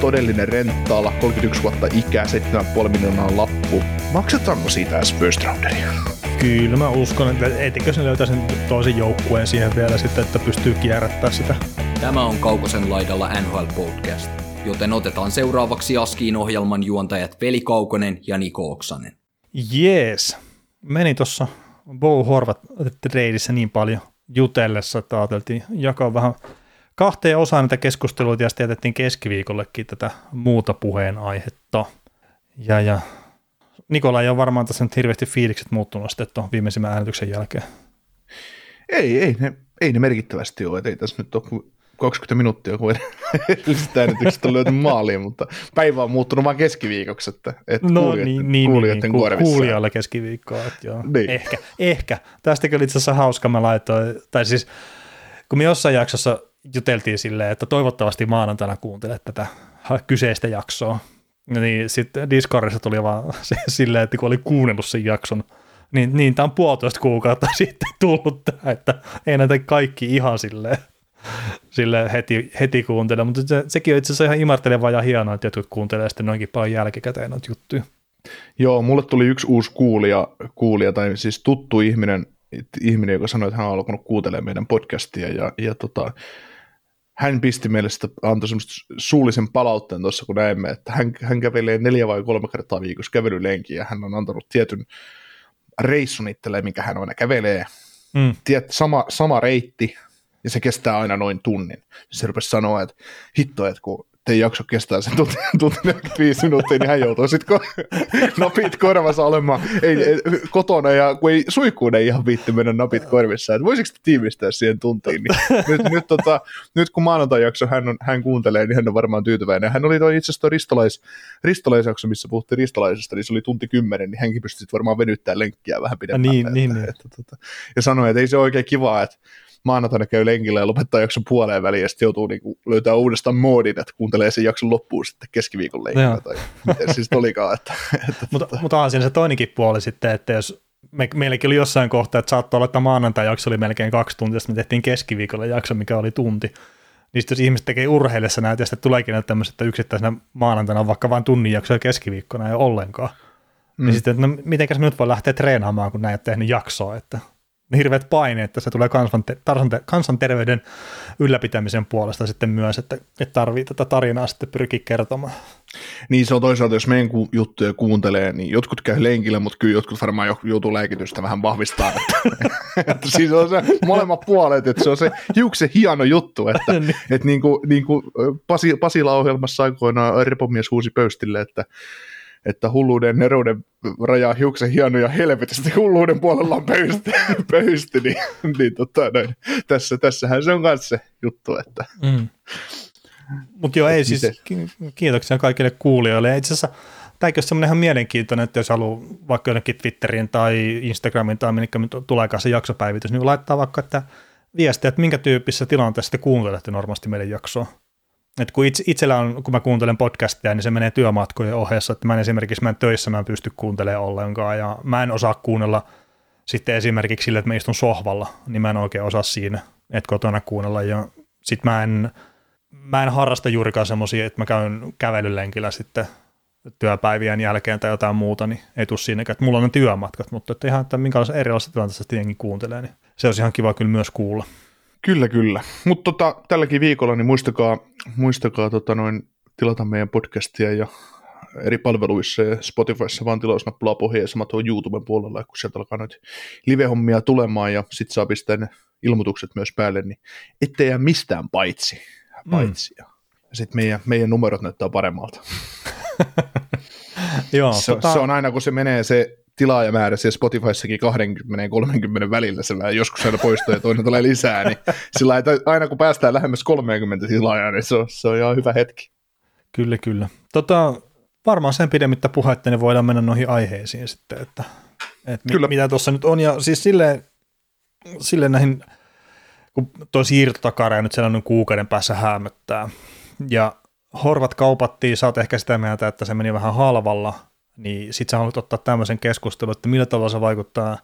todellinen renttaala, 31 vuotta ikää, 7,5 miljoonaa lappu. Maksetaanko siitä edes first rounderia? Kyllä mä uskon, että etikö se löytää sen toisen joukkueen siihen vielä sitten, että pystyy kierrättämään sitä. Tämä on Kaukosen laidalla NHL Podcast, joten otetaan seuraavaksi Askiin ohjelman juontajat Veli Kaukonen ja Niko Oksanen. Jees. Meni tuossa Bo Horvat treidissä niin paljon jutellessa, että ajateltiin jakaa vähän kahteen osaan näitä keskusteluita ja sitten jätettiin keskiviikollekin tätä muuta puheenaihetta. Ja, ja Nikola ei ole varmaan tässä nyt hirveästi fiilikset muuttunut sitten tuon viimeisimmän äänityksen jälkeen. Ei, ei ne, ei ne merkittävästi ole, ei tässä nyt ole 20 minuuttia, kun edellisestä äänityksestä on löyty maaliin, mutta päivä on muuttunut vain keskiviikoksi, että, että no, kuulijoiden, niin, niin, kuulijoiden niin, kuorvissa. Kuulijoilla keskiviikkoa, että joo. Niin. Ehkä, ehkä. Tästä kyllä itse asiassa hauska mä laitoin, tai siis kun me jossain jaksossa juteltiin silleen, että toivottavasti maanantaina kuuntelet tätä kyseistä jaksoa, niin sitten Discordissa tuli vaan se silleen, että kun oli kuunnellut sen jakson, niin, niin tämä on puolitoista kuukautta sitten tullut tämä, että ei näitä kaikki ihan silleen, silleen heti, heti kuuntele, mutta se, sekin on itse asiassa ihan imartelevaa ja hienoa, että jotkut kuuntelee sitten noinkin paljon jälkikäteen noita juttuja. Joo, mulle tuli yksi uusi kuulija, kuulija tai siis tuttu ihminen, ihminen, joka sanoi, että hän on alkanut kuuntelemaan meidän podcastia ja, ja tota, hän pisti meille sitä, antoi semmoista suullisen palautteen tuossa, kun näemme, että hän, hän kävelee neljä vai kolme kertaa viikossa kävelylenkiä ja hän on antanut tietyn reissun itselleen, minkä hän aina kävelee. Mm. Tiet, sama, sama reitti, ja se kestää aina noin tunnin. Se rupesi sanoa, että hitto, että kun teidän jakso kestää sen tunti, tunti 45 minuuttia, niin hän joutuu sitten ko- napit korvassa olemaan ei, ei, kotona, ja kun ei, suihkuun ei ihan viitti mennä napit korvissa, että voisiko tiivistää siihen tuntiin, niin nyt, nyt, tota, nyt kun maanantai-jakso hän, on, hän kuuntelee, niin hän on varmaan tyytyväinen. Hän oli toi itse asiassa ristolais, ristolaisjakso, missä puhuttiin ristolaisesta, niin se oli tunti kymmenen, niin hänkin pystyi varmaan venyttämään lenkkiä vähän pidemmän. Niin, että, niin, että, niin. Että, että, ja sanoi, että ei se ole oikein kivaa, että maanantaina käy lenkillä ja lopettaa jakson puoleen väliin ja sitten joutuu niinku löytää uudestaan moodin, että kuuntelee sen jakson loppuun sitten keskiviikon lenkillä tai miten siis olikaan. Että, että, Mutta, mutta on siinä se toinenkin puoli sitten, että jos me, meilläkin oli jossain kohtaa, että saattoi olla, että maanantai jakso oli melkein kaksi tuntia, sitten me tehtiin keskiviikolla jakso, mikä oli tunti. Niin sitten jos ihmiset tekee urheillessa näitä, ja sitten tuleekin näitä tämmöiset, että yksittäisenä maanantaina on vaikka vain tunnin jaksoja keskiviikkona ei ollenkaan. Mm. Niin sitten, että no mitenkäs me nyt voi lähteä treenaamaan, kun näin ole tehnyt jaksoa, että hirveät paineet, että se tulee kansan, kansanterveyden ylläpitämisen puolesta sitten myös, että, että tarvii tätä tarinaa sitten pyrkiä kertomaan. Niin se on toisaalta, jos meidän juttuja kuuntelee, niin jotkut käy lenkillä, mutta kyllä jotkut varmaan jo- joutuu lääkitystä vähän vahvistaa. Että, siis on se molemmat puolet, että se on se hiuksen hieno juttu, että, Niin. että niin kuin, niin kuin Pasi, Pasila-ohjelmassa aikoinaan Repomies huusi pöystille, että että hulluuden nerouden raja hiuksen hieno ja helvetistä hulluuden puolella on pöysty, pöysty niin, niin tota, noin. Tässä, tässähän se on kanssa se juttu, että Mm. Mutta joo, ei siis, ki- kiitoksia kaikille kuulijoille. Itse asiassa tämäkin olisi semmoinen ihan mielenkiintoinen, että jos haluaa vaikka jonnekin Twitteriin tai Instagramin tai minkä nyt tuleekaan se jaksopäivitys, niin laittaa vaikka että viestiä, että minkä tyyppisessä tilanteessa te kuuntelette normaalisti meidän jaksoa. Et kun itse, itsellä on, kun mä kuuntelen podcastia, niin se menee työmatkojen ohessa, että mä en esimerkiksi mä en töissä mä en pysty kuuntelemaan ollenkaan, ja mä en osaa kuunnella sitten esimerkiksi sille, että mä istun sohvalla, niin mä en oikein osaa siinä, että kotona kuunnella, ja sit mä en, mä en harrasta juurikaan semmoisia, että mä käyn kävelylenkillä sitten työpäivien jälkeen tai jotain muuta, niin ei tule siinäkään, että mulla on ne työmatkat, mutta että ihan, että minkälaisessa erilaisessa tilanteessa sitten jengi kuuntelee, niin se olisi ihan kiva kyllä myös kuulla. Kyllä, kyllä. Mutta tota, tälläkin viikolla niin muistakaa, muistakaa tota noin, tilata meidän podcastia ja eri palveluissa ja Spotifyssa vaan tilausnappulaa pohjaa ja sama tuo YouTuben puolella, kun sieltä alkaa noita live-hommia tulemaan ja sit saa pistää ne ilmoitukset myös päälle, niin ettei jää mistään paitsi. paitsi. Mm. Ja sitten meidän, meidän numerot näyttää paremmalta. Joo, Se, tota... se on aina, kun se menee se tilaajamäärä siellä Spotifyssakin 20 ja 30 välillä, vähän joskus aina poistuu ja toinen tulee lisää, niin sillä aina kun päästään lähemmäs 30 tilaajaa, niin se on, se on ihan hyvä hetki. Kyllä, kyllä. Tota, varmaan sen pidemmittä puhetta niin voidaan mennä noihin aiheisiin sitten, että, että Kyllä. mitä tuossa nyt on. Ja siis silleen, silleen näihin, kun tuo siirtotakara nyt sellainen kuukauden päässä hämöttää. Ja Horvat kaupattiin, sä oot ehkä sitä mieltä, että se meni vähän halvalla, niin sit sä haluat ottaa tämmöisen keskustelun, että millä tavalla se vaikuttaa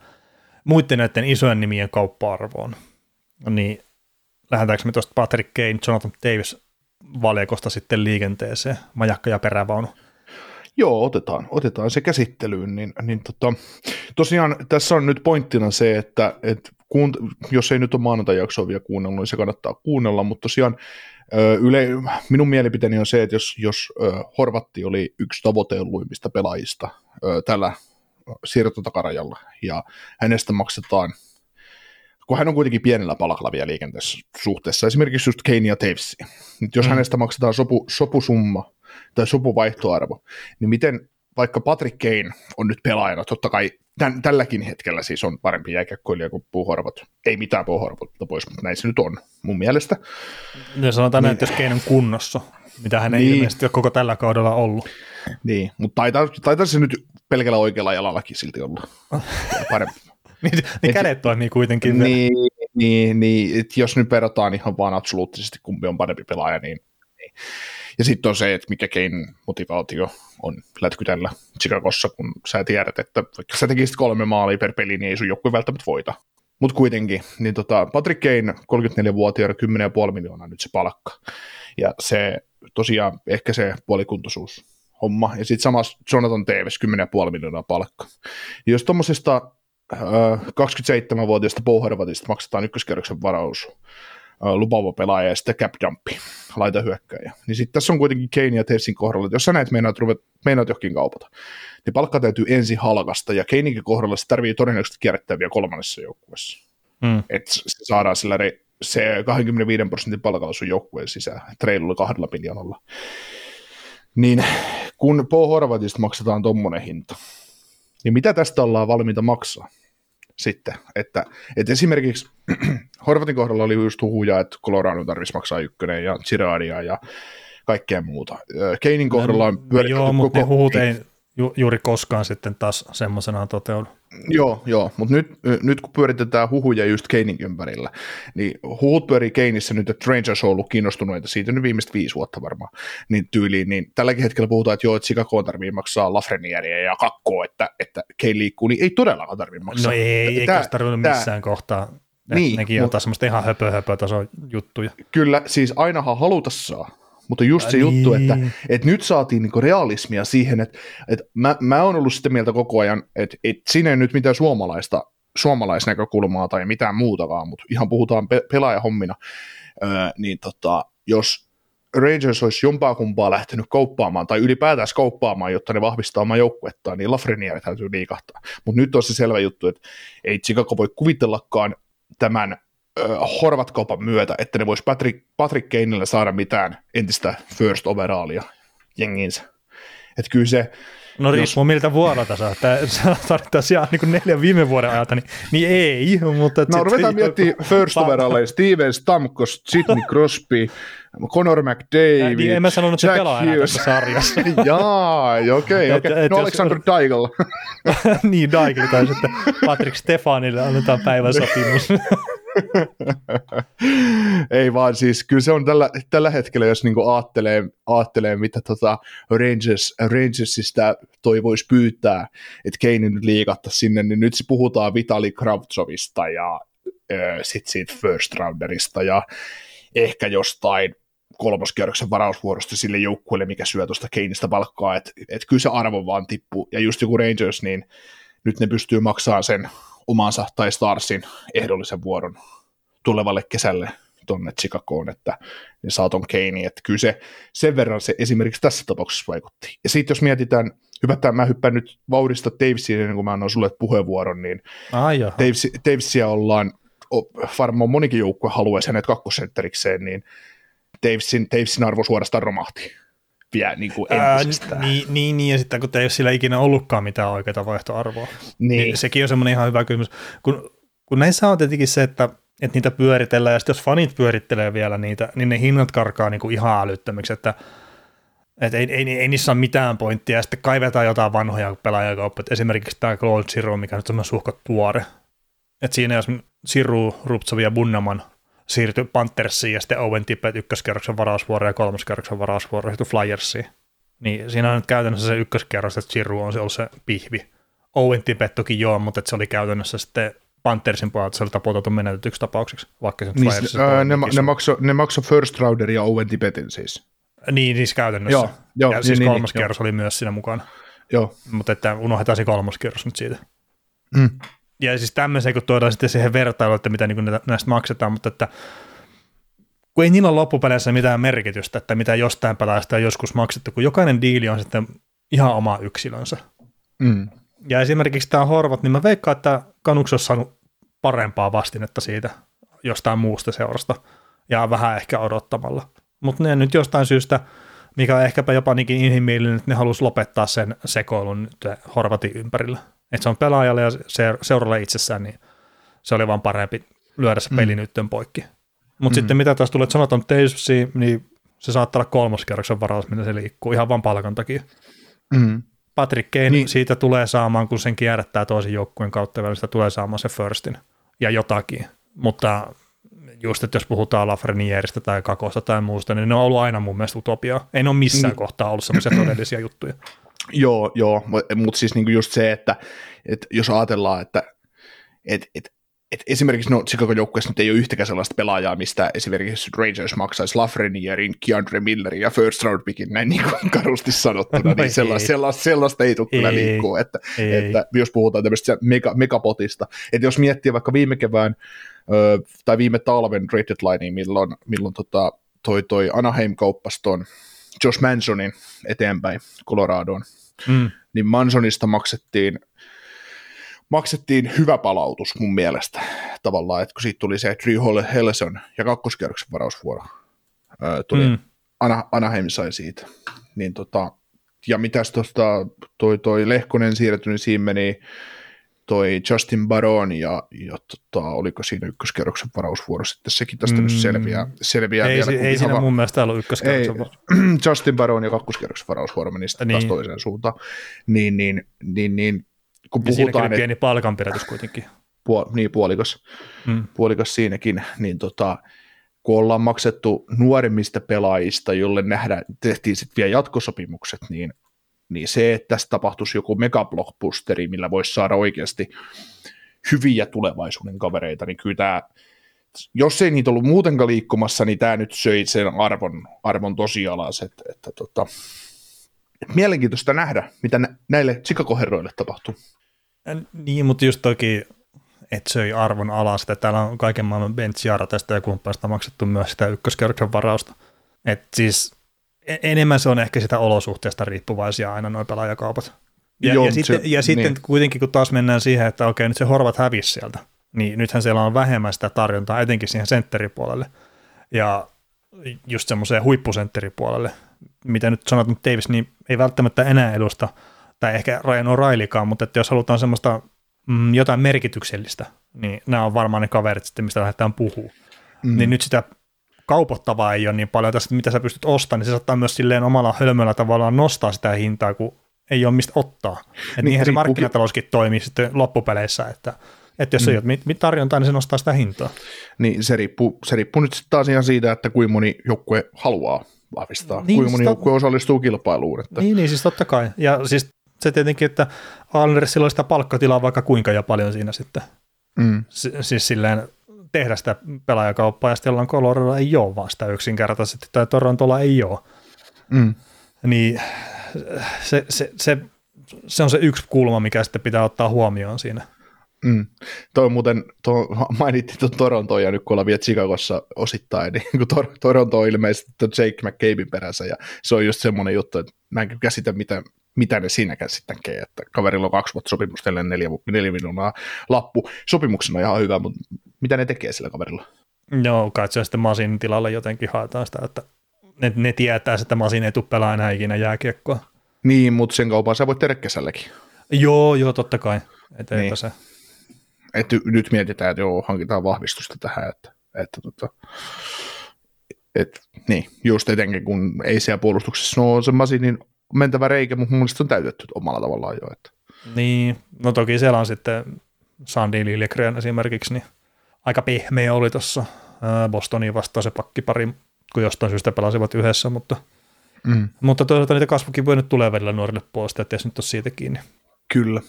muiden näiden isojen nimien kauppa-arvoon. Niin lähdetäänkö me tuosta Patrick Kane, Jonathan Davis valjakosta sitten liikenteeseen, majakka ja perävaunu? Joo, otetaan, otetaan se käsittelyyn. Niin, niin tota, tosiaan tässä on nyt pointtina se, että, että kuunt- jos ei nyt ole maanantai-jaksoa vielä kuunnellut, niin se kannattaa kuunnella, mutta tosiaan yle, minun mielipiteeni on se, että jos, jos Horvatti oli yksi tavoitelluimmista pelaajista tällä siirtotakarajalla ja hänestä maksetaan kun hän on kuitenkin pienellä palkalla vielä liikenteessä suhteessa, esimerkiksi just Kane ja Tavesi. Nyt jos mm. hänestä maksetaan sopu, sopusumma tai sopuvaihtoarvo, niin miten vaikka Patrick Kane on nyt pelaajana, totta kai tän, tälläkin hetkellä siis on parempi jääkäkkoilija kuin puuhorvat. Ei mitään puuhorvatta pois, mutta näin se nyt on mun mielestä. Ja sanotaan niin, että jos on kunnossa, mitä hän ei niin. ilmeisesti ole koko tällä kaudella ollut. Niin, mutta taitaa, taitaa se nyt pelkällä oikealla jalallakin silti olla parempi. niin, niin kädet toimii kuitenkin. Niin, niin, niin että jos nyt verrataan ihan vaan absoluuttisesti kumpi on parempi pelaaja, niin, niin. Ja sitten on se, että mikä Kein motivaatio on lätkytellä Chicagossa, kun sä tiedät, että vaikka sä tekisit kolme maalia per peli, niin ei sun joukkue välttämättä voita. Mutta kuitenkin, niin tota, Patrick Kane, 34-vuotiaana, 10,5 miljoonaa nyt se palkka. Ja se tosiaan ehkä se puolikuntoisuus homma. Ja sitten samassa Jonathan Teves, 10,5 miljoonaa palkka. Ja jos tuommoisesta 27-vuotiaasta Pohjarvatista maksetaan ykköskerroksen varaus, lupaava pelaaja ja sitten cap jumpi, laita hyökkäjä. Niin sitten tässä on kuitenkin Kane ja Tessin kohdalla, että jos sä näet meinaat, ruvet, meinaat johonkin kaupata, niin palkka täytyy ensin halkasta, ja Keiningin kohdalla se tarvii todennäköisesti kierrättää vielä kolmannessa joukkueessa. Mm. Että se saadaan sillä re, se 25 prosentin palkalla sun joukkueen sisään, reilulla kahdella miljoonalla. Niin kun Paul Horvatista maksetaan tuommoinen hinta, niin mitä tästä ollaan valmiita maksaa? Sitten, että, että esimerkiksi Horvatin kohdalla oli just huhuja, että Colorado tarvitsisi maksaa ykkönen ja Giradia ja kaikkea muuta. Keinin kohdalla on pyöritetty Joo, mutta ne huhut ei ju, juuri koskaan sitten taas semmoisenaan toteudu. Joo, joo, mutta nyt, nyt kun pyöritetään huhuja just Keinin ympärillä, niin huhut pyörii Keinissä nyt, että Rangers on ollut kiinnostuneita siitä nyt viimeiset viisi vuotta varmaan, niin tyyliin, niin tälläkin hetkellä puhutaan, että joo, että Chicago tarvii maksaa Lafrenieriä ja kakkoa, että, että Kane liikkuu, niin ei todellakaan tarvitse maksaa. No ei, eikä sitä tarvinnut missään kohtaa. Niin, nekin on taas semmoista ihan höpö, höpö juttuja. Kyllä, siis ainahan haluta saa, mutta just se juttu, että, niin. että nyt saatiin niinku realismia siihen, että, että mä, mä oon ollut sitä mieltä koko ajan, että, että siinä ei nyt mitään suomalaista, suomalaisnäkökulmaa tai mitään muutakaan, mutta ihan puhutaan pe- pelaajahommina, öö, niin tota, jos Rangers olisi jompaa kumpaa lähtenyt kauppaamaan tai ylipäätään kauppaamaan, jotta ne vahvistaa omaa joukkuettaan, niin Lafreniere täytyy liikahtaa. Mutta nyt on se selvä juttu, että ei Chicago voi kuvitellakaan tämän Horvat-kaupan myötä, että ne vois Patrick, Patrick Kaneille saada mitään entistä first overallia jengiinsä. Että kyllä se... No riippuu jos... miltä vuodelta saa. Tämä tarvittaisiin ihan niin neljän viime vuoden ajalta, niin, niin ei. Mutta no ruvetaan miettimään first overalleja. Steven Stamkos, Sidney Crosby, Conor McDavid, niin, en mä sanonut, että se pelaa enää tässä sarjassa. Jaa, okei, okei. Okay, okay. No Alexander Daigle. niin, Daigle tai sitten Patrick Stefanille annetaan päivän sopimus. Ei vaan siis, kyllä se on tällä, tällä hetkellä, jos niinku aattelee, aattelee, mitä tota Rangers, Rangersista toi voisi pyytää, että Kane nyt liikatta sinne, niin nyt puhutaan Vitali Kravtsovista ja sitten siitä first rounderista ja ehkä jostain kolmoskierroksen varausvuorosta sille joukkueelle, mikä syö tuosta Keinistä palkkaa, että et kyllä se arvo vaan tippuu, ja just joku Rangers, niin nyt ne pystyy maksamaan sen omansa tai Starsin ehdollisen vuoron tulevalle kesälle tuonne Chicagoon, että ne saa ton Kane, että kyllä se sen verran se esimerkiksi tässä tapauksessa vaikutti. Ja sitten jos mietitään, hypätään, mä hyppään nyt vauhdista Davesiin ennen kuin mä annan sulle puheenvuoron, niin Daves, Davesia ollaan, varmaan monikin joukkue haluaisi hänet kakkosentterikseen, niin Davesin, Davesin arvo suorastaan romahti vielä niin kuin Ää, niin, niin, niin, ja sitten kun ei ole sillä ikinä ollutkaan mitään oikeaa vaihtoarvoa, niin. niin sekin on semmoinen ihan hyvä kysymys. Kun, kun näissä on tietenkin se, että, että niitä pyöritellään, ja sitten jos fanit pyörittelee vielä niitä, niin ne hinnat karkaa niin kuin ihan älyttömiksi, että Et ei, ei, ei, niissä ole mitään pointtia, ja sitten kaivetaan jotain vanhoja pelaajakauppia, esimerkiksi tämä Claude Siru, mikä nyt on suhka tuore. Et siinä jos Siru, Ruptsovi ja Bunnaman siirtyi Panthersiin ja sitten Owen Tippet ykköskerroksen varausvuoro ja kolmoskerroksen varausvuoro siirtyi Flyersiin. Niin siinä on nyt käytännössä se ykköskerros, että Siru on se ollut se pihvi. Owen Tippet toki joo, mutta se oli käytännössä sitten Panthersin puolelta se oli tapoteltu menetetyksi tapaukseksi, vaikka se niin, ää, ne, ne maksoi ne makso first rounder ja Owen Tippetin siis. Niin, siis käytännössä. Joo, joo, ja niin, siis niin, kolmas niin, kierros joo. oli myös siinä mukana. Joo. Mutta että unohdetaan se kolmas kierros nyt siitä. Mm. Ja siis tämmöiseen, kun tuodaan sitten siihen vertailuun, että mitä niin näistä maksetaan, mutta että kun ei niillä ole loppupeleissä mitään merkitystä, että mitä jostain pelaajasta on joskus maksettu, kun jokainen diili on sitten ihan oma yksilönsä. Mm. Ja esimerkiksi tämä Horvat, niin mä veikkaan, että Kanuks olisi saanut parempaa vastinetta siitä jostain muusta seurasta ja vähän ehkä odottamalla. Mutta ne nyt jostain syystä, mikä on ehkäpä jopa niinkin inhimillinen, että ne halusi lopettaa sen sekoilun nyt Horvatin ympärillä. Että se on pelaajalle ja seuralle itsessään, niin se oli vaan parempi lyödä se peli mm. nytten poikki. Mutta mm. sitten mitä taas tulee sanotaan Tavesiin, niin se saattaa olla kolmoskerroksen varaus, minne se liikkuu ihan vaan palkan takia. Mm. Patrick Kane niin. siitä tulee saamaan, kun sen kierrättää toisen joukkueen kautta välistä, tulee saamaan se firstin ja jotakin. Mutta just, että jos puhutaan Lafrenieristä tai Kakosta tai muusta, niin ne on ollut aina mun mielestä utopia. Ei ne ole missään mm. kohtaa ollut semmoisia todellisia juttuja. Joo, joo, mutta siis niinku just se, että, että jos ajatellaan, että et, et, et esimerkiksi no, Chicago joukkueessa nyt ei ole yhtäkään sellaista pelaajaa, mistä esimerkiksi Rangers maksaisi Lafrenierin, Keandre Millerin ja first round pickin, näin niin kuin karusti sanottuna, no niin sellaista, sellaista, sellaista ei tule kyllä liikkua, että, ei. että jos puhutaan tämmöistä mega, megapotista, että jos miettii vaikka viime kevään ö, tai viime talven trade deadlinea, milloin, milloin tota, toi, toi Anaheim kauppasi ton Josh Mansonin eteenpäin Coloradoon, mm. niin Mansonista maksettiin maksettiin hyvä palautus mun mielestä tavallaan, että kun siitä tuli se Drew Hellison ja kakkoskierroksen varausvuoro, tuli, mm. Ana, Anaheim sai siitä, niin tota, ja mitäs tuosta toi, toi Lehkonen siirretty, niin siinä meni toi Justin Baron ja, ja tota, oliko siinä ykköskerroksen varausvuoro sitten, sekin tästä mm. nyt selviää, selviää ei, vielä. Ei, ei siinä va- mun mielestä ollut ykköskerroksen ei, Justin Baron ja kakkoskerroksen varausvuoro meni sitten niin. taas toiseen suuntaan, niin, niin, niin, niin kun ja puhutaan... pieni palkanpidätys kuitenkin. Puol, niin, puolikas, mm. puolikas siinäkin, niin tota, kun ollaan maksettu nuoremmista pelaajista, jolle nähdään, tehtiin sitten vielä jatkosopimukset, niin, niin se, että tässä tapahtuisi joku megablockbusteri, millä voisi saada oikeasti hyviä tulevaisuuden kavereita, niin kyllä tämä, jos ei niitä ollut muutenkaan liikkumassa, niin tämä nyt söi sen arvon, arvon tosialas, että, että tota, mielenkiintoista nähdä, mitä näille Chicago-herroille tapahtuu. Niin, mutta just toki, että söi arvon alas, että täällä on kaiken maailman bench tästä ja kumppaista maksettu myös sitä ykköskerroksen varausta. Et siis enemmän se on ehkä sitä olosuhteesta riippuvaisia aina noin pelaajakaupat. Ja, Joo, ja, se, sitten, ja sitten niin. kuitenkin kun taas mennään siihen, että okei nyt se Horvat hävisi sieltä, niin nythän siellä on vähemmän sitä tarjontaa, etenkin siihen sentteripuolelle. Ja just semmoiseen huippusentteripuolelle, mitä nyt sanot nyt Davis, niin ei välttämättä enää edusta, tai ehkä Ryan O'Reillykaan, mutta että jos halutaan semmoista mm, jotain merkityksellistä, niin nämä on varmaan ne kaverit sitten, mistä lähdetään puhua. Mm. Niin nyt sitä kaupottavaa ei ole niin paljon tästä, mitä sä pystyt ostamaan, niin se saattaa myös silleen omalla hölmöllä tavallaan nostaa sitä hintaa, kun ei ole mistä ottaa. Et niin, niinhän se markkinatalouskin toimii sitten loppupeleissä, että, että jos mm. ei ole mit tarjontaa, niin se nostaa sitä hintaa. Niin se riippuu, se riippuu nyt taas ihan siitä, että kuinka moni joukkue haluaa vahvistaa, niin, kuinka moni siis joukkue osallistuu kilpailuun. Että... Niin, niin, siis totta kai. Ja siis se tietenkin, että Islandersilla on sitä palkkatilaa vaikka kuinka ja paljon siinä sitten. Mm. S- siis silleen tehdä sitä pelaajakauppaa, ja sitten jollain Colorado ei ole vaan sitä yksinkertaisesti, tai Torontolla ei ole. Mm. Niin se, se, se, se on se yksi kulma, mikä sitten pitää ottaa huomioon siinä. Mm. Toi muuten, tuo, mainittiin tuon Torontoon ja nyt kun ollaan vielä Chicagossa osittain, niin kun Tor- Toronto on ilmeisesti tuon Jake McCabein perässä ja se on just semmoinen juttu, että mä en käsitä mitä, mitä ne siinäkään sitten tekee, että kaverilla on kaksi vuotta sopimusta, neljä, neljä miljoonaa lappu. Sopimuksena on ihan hyvä, mutta mitä ne tekee sillä kaverilla? Joo, kai se sitten Masin tilalle jotenkin haetaan sitä, että ne, ne tietää, että Masin ei tule pelaa enää ikinä jääkiekkoa. Niin, mutta sen kaupan sä voit tehdä kesälläkin. Joo, joo, totta kai. Et niin. se että nyt mietitään, että joo, hankitaan vahvistusta tähän, että, että tota, Et, niin, just etenkin kun ei siellä puolustuksessa ole se Masinin mentävä reikä, mutta mun mielestä on täytetty omalla tavallaan jo. Että. Niin, no toki siellä on sitten Sandy Liljegren esimerkiksi, niin aika pehmeä oli tuossa Bostonin vastaan se pakkipari, kun jostain syystä pelasivat yhdessä, mutta, mm. mutta toisaalta niitä kasvukipuja nyt tulee välillä nuorille puolesta, että nyt ole siitä kiinni. Kyllä.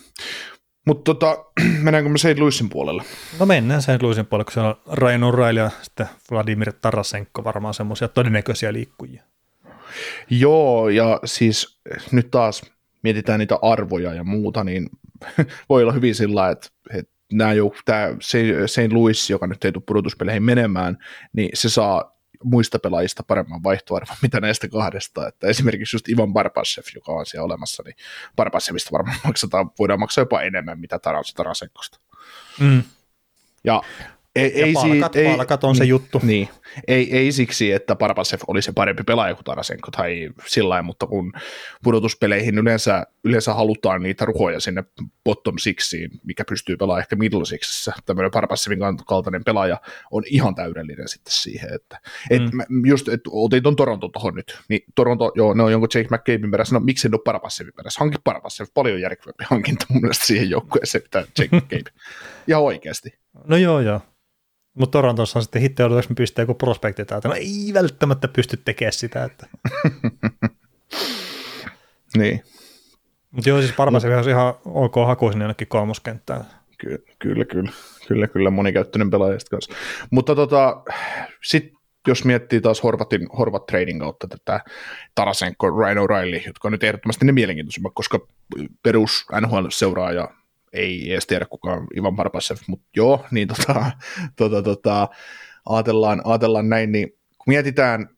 Mutta tota, mennäänkö me St. Louisin puolelle? No mennään St. Louisin puolelle, kun siellä on Ryan O'Reilly ja sitten Vladimir Tarasenko varmaan semmoisia todennäköisiä liikkujia. Joo, ja siis nyt taas mietitään niitä arvoja ja muuta, niin voi olla hyvin sillä että, että nämä jo, tämä St. Louis, joka nyt ei tule pudotuspeleihin menemään, niin se saa muista pelaajista paremman vaihtoarvon, mitä näistä kahdesta. Että esimerkiksi just Ivan Barbashev, joka on siellä olemassa, niin Barbashevista varmaan maksataan, voidaan maksaa jopa enemmän, mitä Tarasenkosta. Mm. Ja ei, ei, palkat, ei, palkat on niin, se juttu. Niin, ei, ei siksi, että Parpasev olisi parempi pelaaja kuin Tarasenko tai sillä mutta kun pudotuspeleihin yleensä, yleensä halutaan niitä ruhoja sinne bottom sixiin, mikä pystyy pelaamaan ehkä middle sixissä, tämmöinen Parpasevin kaltainen pelaaja on ihan täydellinen sitten siihen, että et mm. just, että otin tuon Toronto tuohon nyt, niin Toronto, joo, ne on jonkun Jake McCabein perässä, no miksi ne ole Parpasevin perässä, hankin Parpasev, paljon järkevämpi hankinta mun mielestä siihen joukkueeseen, mitä Jake McCabe, ihan oikeasti. No joo, joo. Mutta Torontossa on sitten hitti, odotaks me pystyy joku prospekti täältä. No ei välttämättä pysty tekemään sitä. Että. niin. Mutta joo, siis Parmasi no. ihan ok haku sinne jonnekin kolmoskenttään. Ky- kyllä, kyllä, kyllä, kyllä, monikäyttöinen pelaaja kanssa. Mutta tota, sitten jos miettii taas Horvatin, Horvat trading kautta tätä Tarasenko, Ryan O'Reilly, jotka on nyt ehdottomasti ne mielenkiintoisimmat, koska perus NHL-seuraaja ei edes tiedä kukaan Ivan Barbasev, mutta joo, niin tota, tota, tota, ajatellaan, ajatellaan näin, niin kun mietitään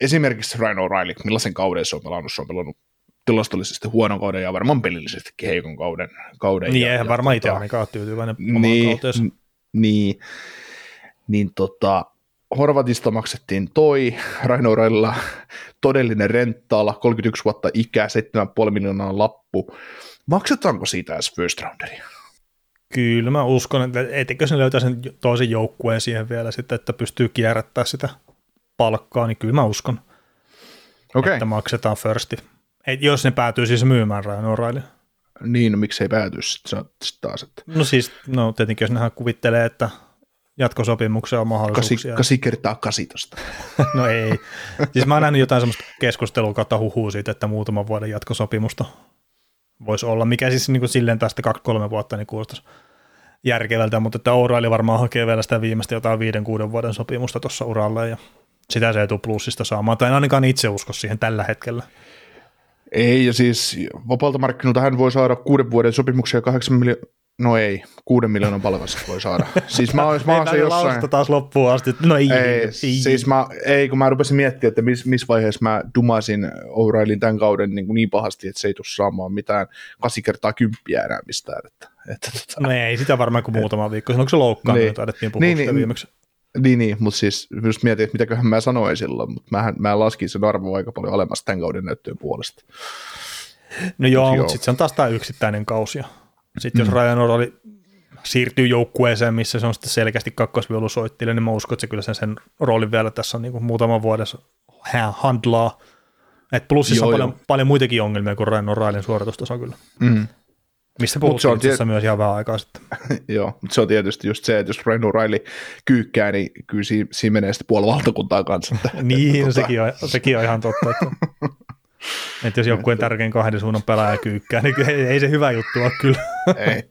esimerkiksi Ryan O'Reilly, millaisen kauden se on pelannut, se on pelannut tilastollisesti huonon kauden ja varmaan pelillisestikin heikon kauden. kauden niin, ja, eihän ja, varmaan tota, itse ainakaan tyytyväinen niin, niin, niin tota, Horvatista maksettiin toi, Rainourella todellinen renttaala, 31 vuotta ikää, 7,5 miljoonaa lappu, Maksetaanko siitä edes first rounderia? Kyllä mä uskon, että etikö se löytää sen toisen joukkueen siihen vielä sitten, että pystyy kierrättää sitä palkkaa, niin kyllä mä uskon, okay. että maksetaan firsti. Et jos ne päätyy siis myymään Ryan O'Reilly. Niin, no miksei pääty sitten taas? Että... No siis, no tietenkin jos nehän kuvittelee, että jatkosopimuksen on mahdollisuuksia. Kasi, kasi kertaa kasitosta. no ei. Siis mä oon nähnyt jotain semmoista keskustelua kautta huhua siitä, että muutaman vuoden jatkosopimusta voisi olla, mikä siis niin kuin silleen tästä kaksi-kolme vuotta niin kuulostaisi järkevältä, mutta että Ouraili varmaan hakee vielä sitä viimeistä jotain viiden, kuuden vuoden sopimusta tuossa uralla ja sitä se ei tule plussista saamaan, tai en ainakaan itse usko siihen tällä hetkellä. Ei, ja siis vapaalta markkinoilta hän voi saada kuuden vuoden sopimuksia kahdeksan miljoonaa, no ei, kuuden miljoonan palkasta voi saada. Siis mä, mä, mä se jossain... taas loppuun asti, no ei, ei, ei. Siis mä, ei, kun mä rupesin miettimään, että missä mis vaiheessa mä dumasin O'Reillyn tämän kauden niin, kuin niin pahasti, että se ei tule saamaan mitään 8 kertaa kymppiä enää mistään. Että, että, tota, no ei sitä varmaan kuin muutama viikko, onko se loukkaan, niin, taidettiin puhua niin, niin, viimeksi. Niin, niin mutta siis just mietin, että mitäköhän mä sanoin silloin, mutta mä, mä laskin sen arvoa aika paljon alemmas tämän kauden näyttöön puolesta. No joo, mutta sitten se on taas tämä yksittäinen kausi. Sitten mm. jos Ryan O'Reilly siirtyy joukkueeseen, missä se on sitten selkeästi kakkosviulusoittilija, niin mä uskon, että se kyllä sen, sen roolin vielä tässä on niin kuin muutaman vuodessa hän handlaa. Et plussissa joo, on paljon, paljon, muitakin ongelmia kuin Ryan O'Reillyn suoritustaso kyllä. Mm. Mistä puhuttiin itse tiet... myös ihan vähän aikaa sitten. Joo, mutta se on tietysti just se, että jos Ryan O'Reilly kyykkää, niin kyllä siinä, siinä menee sitten puoli valtakuntaa kanssa. niin, tota... sekin, on, sekin on ihan totta. Että... Että jos joku tärkein kahden suunnan pelaaja kyykkää, niin ei, ei se hyvä juttu ole kyllä. ei,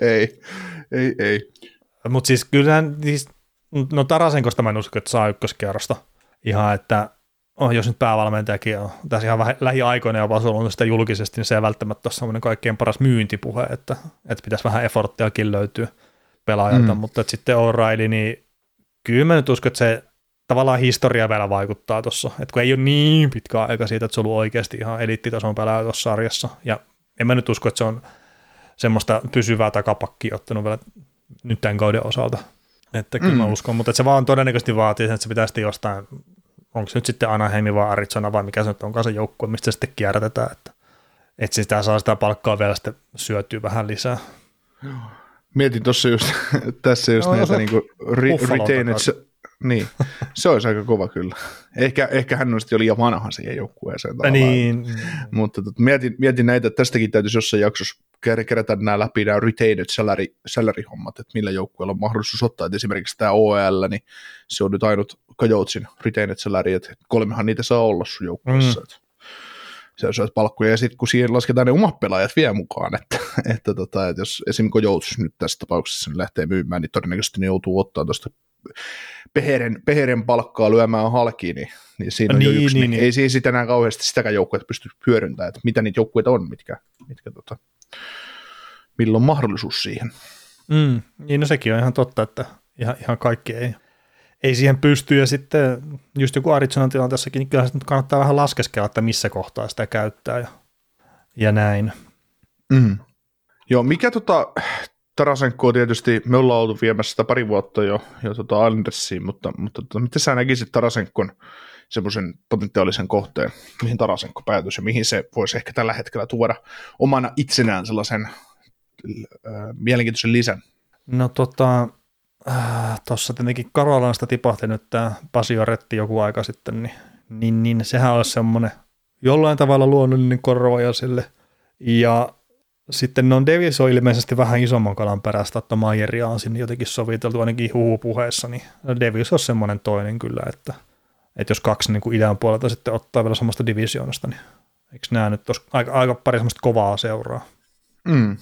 ei, ei, ei. Mutta siis kyllähän, siis, no Tarasenkosta mä en usko, että saa ykköskierrosta. Ihan, että oh, jos nyt päävalmentajakin on tässä ihan vähän lähiaikoina jopa ollut sitä julkisesti, niin se ei välttämättä ole semmoinen kaikkein paras myyntipuhe, että, että pitäisi vähän efforttiakin löytyä pelaajalta, mm. mutta että sitten O'Reilly, niin kyllä mä nyt uskon, että se tavallaan historia vielä vaikuttaa tuossa, että kun ei ole niin pitkä aika siitä, että se on ollut oikeasti ihan eliittitason pelaaja tuossa sarjassa, ja en mä nyt usko, että se on semmoista pysyvää takapakkia ottanut vielä nyt tämän kauden osalta, että kyllä mm. mä uskon, mutta että se vaan todennäköisesti vaatii että se pitää sitten jostain, onko se nyt sitten Anaheim vai Arizona vai mikä se nyt onkaan se joukkue, mistä se sitten kierrätetään, että, että sitä saa sitä palkkaa vielä sitten syötyä vähän lisää. Mietin tuossa just, tässä just no, näitä niin re, retained, Niin, se olisi aika kova kyllä. Ehkä, ehkä hän olisi jo liian vanha siihen joukkueeseen. Niin. Mutta tot, mietin, mietin näitä, että tästäkin täytyisi jossain jaksossa kerätä nämä läpi nämä retained salary, salary-hommat, että millä joukkueella on mahdollisuus ottaa. Että esimerkiksi tämä OL, niin se on nyt ainut Kajoutsin retained salary, että kolmehan niitä saa olla sun joukkueessa. Mm se on palkkuja, ja sitten kun siihen lasketaan ne omat pelaajat vielä mukaan, että, että, tota, että jos esimerkiksi Jouts nyt tässä tapauksessa niin lähtee myymään, niin todennäköisesti ne joutuu ottaa tuosta Peheren, Peheren palkkaa lyömään halkiin, niin, niin siinä on niin, jo yksi, niin, niin, niin. ei sitä enää kauheasti sitäkään joukkueet pysty hyödyntämään, että mitä niitä joukkueita on, mitkä, mitkä tota, milloin on mahdollisuus siihen. Mm, niin no sekin on ihan totta, että ihan, ihan kaikki ei ei siihen pysty, ja sitten just joku Arizonan tilanteessakin, niin kyllä kannattaa vähän laskeskella, että missä kohtaa sitä käyttää ja, ja näin. Mm. Joo, mikä tota, Tarasenko tietysti, me ollaan oltu viemässä sitä pari vuotta jo, jo tota Andersiin, mutta, mutta tota, miten sä näkisit Tarasenkon semmoisen potentiaalisen kohteen, mihin Tarasenko päätyisi ja mihin se voisi ehkä tällä hetkellä tuoda omana itsenään sellaisen äh, mielenkiintoisen lisän? No tota, äh, tuossa tietenkin Karolansta tipahti nyt tämä Pasio Retti joku aika sitten, niin, niin, niin sehän olisi semmoinen jollain tavalla luonnollinen korvaaja sille. Ja sitten non Davis on ilmeisesti vähän isomman kalan perästä, että Mayeria on sinne jotenkin soviteltu ainakin huupuheessa, niin Davis on semmoinen toinen kyllä, että, että jos kaksi niin kuin idän puolelta sitten ottaa vielä samasta divisioonasta, niin eikö nämä nyt olisi aika, aika pari semmoista kovaa seuraa? Mm.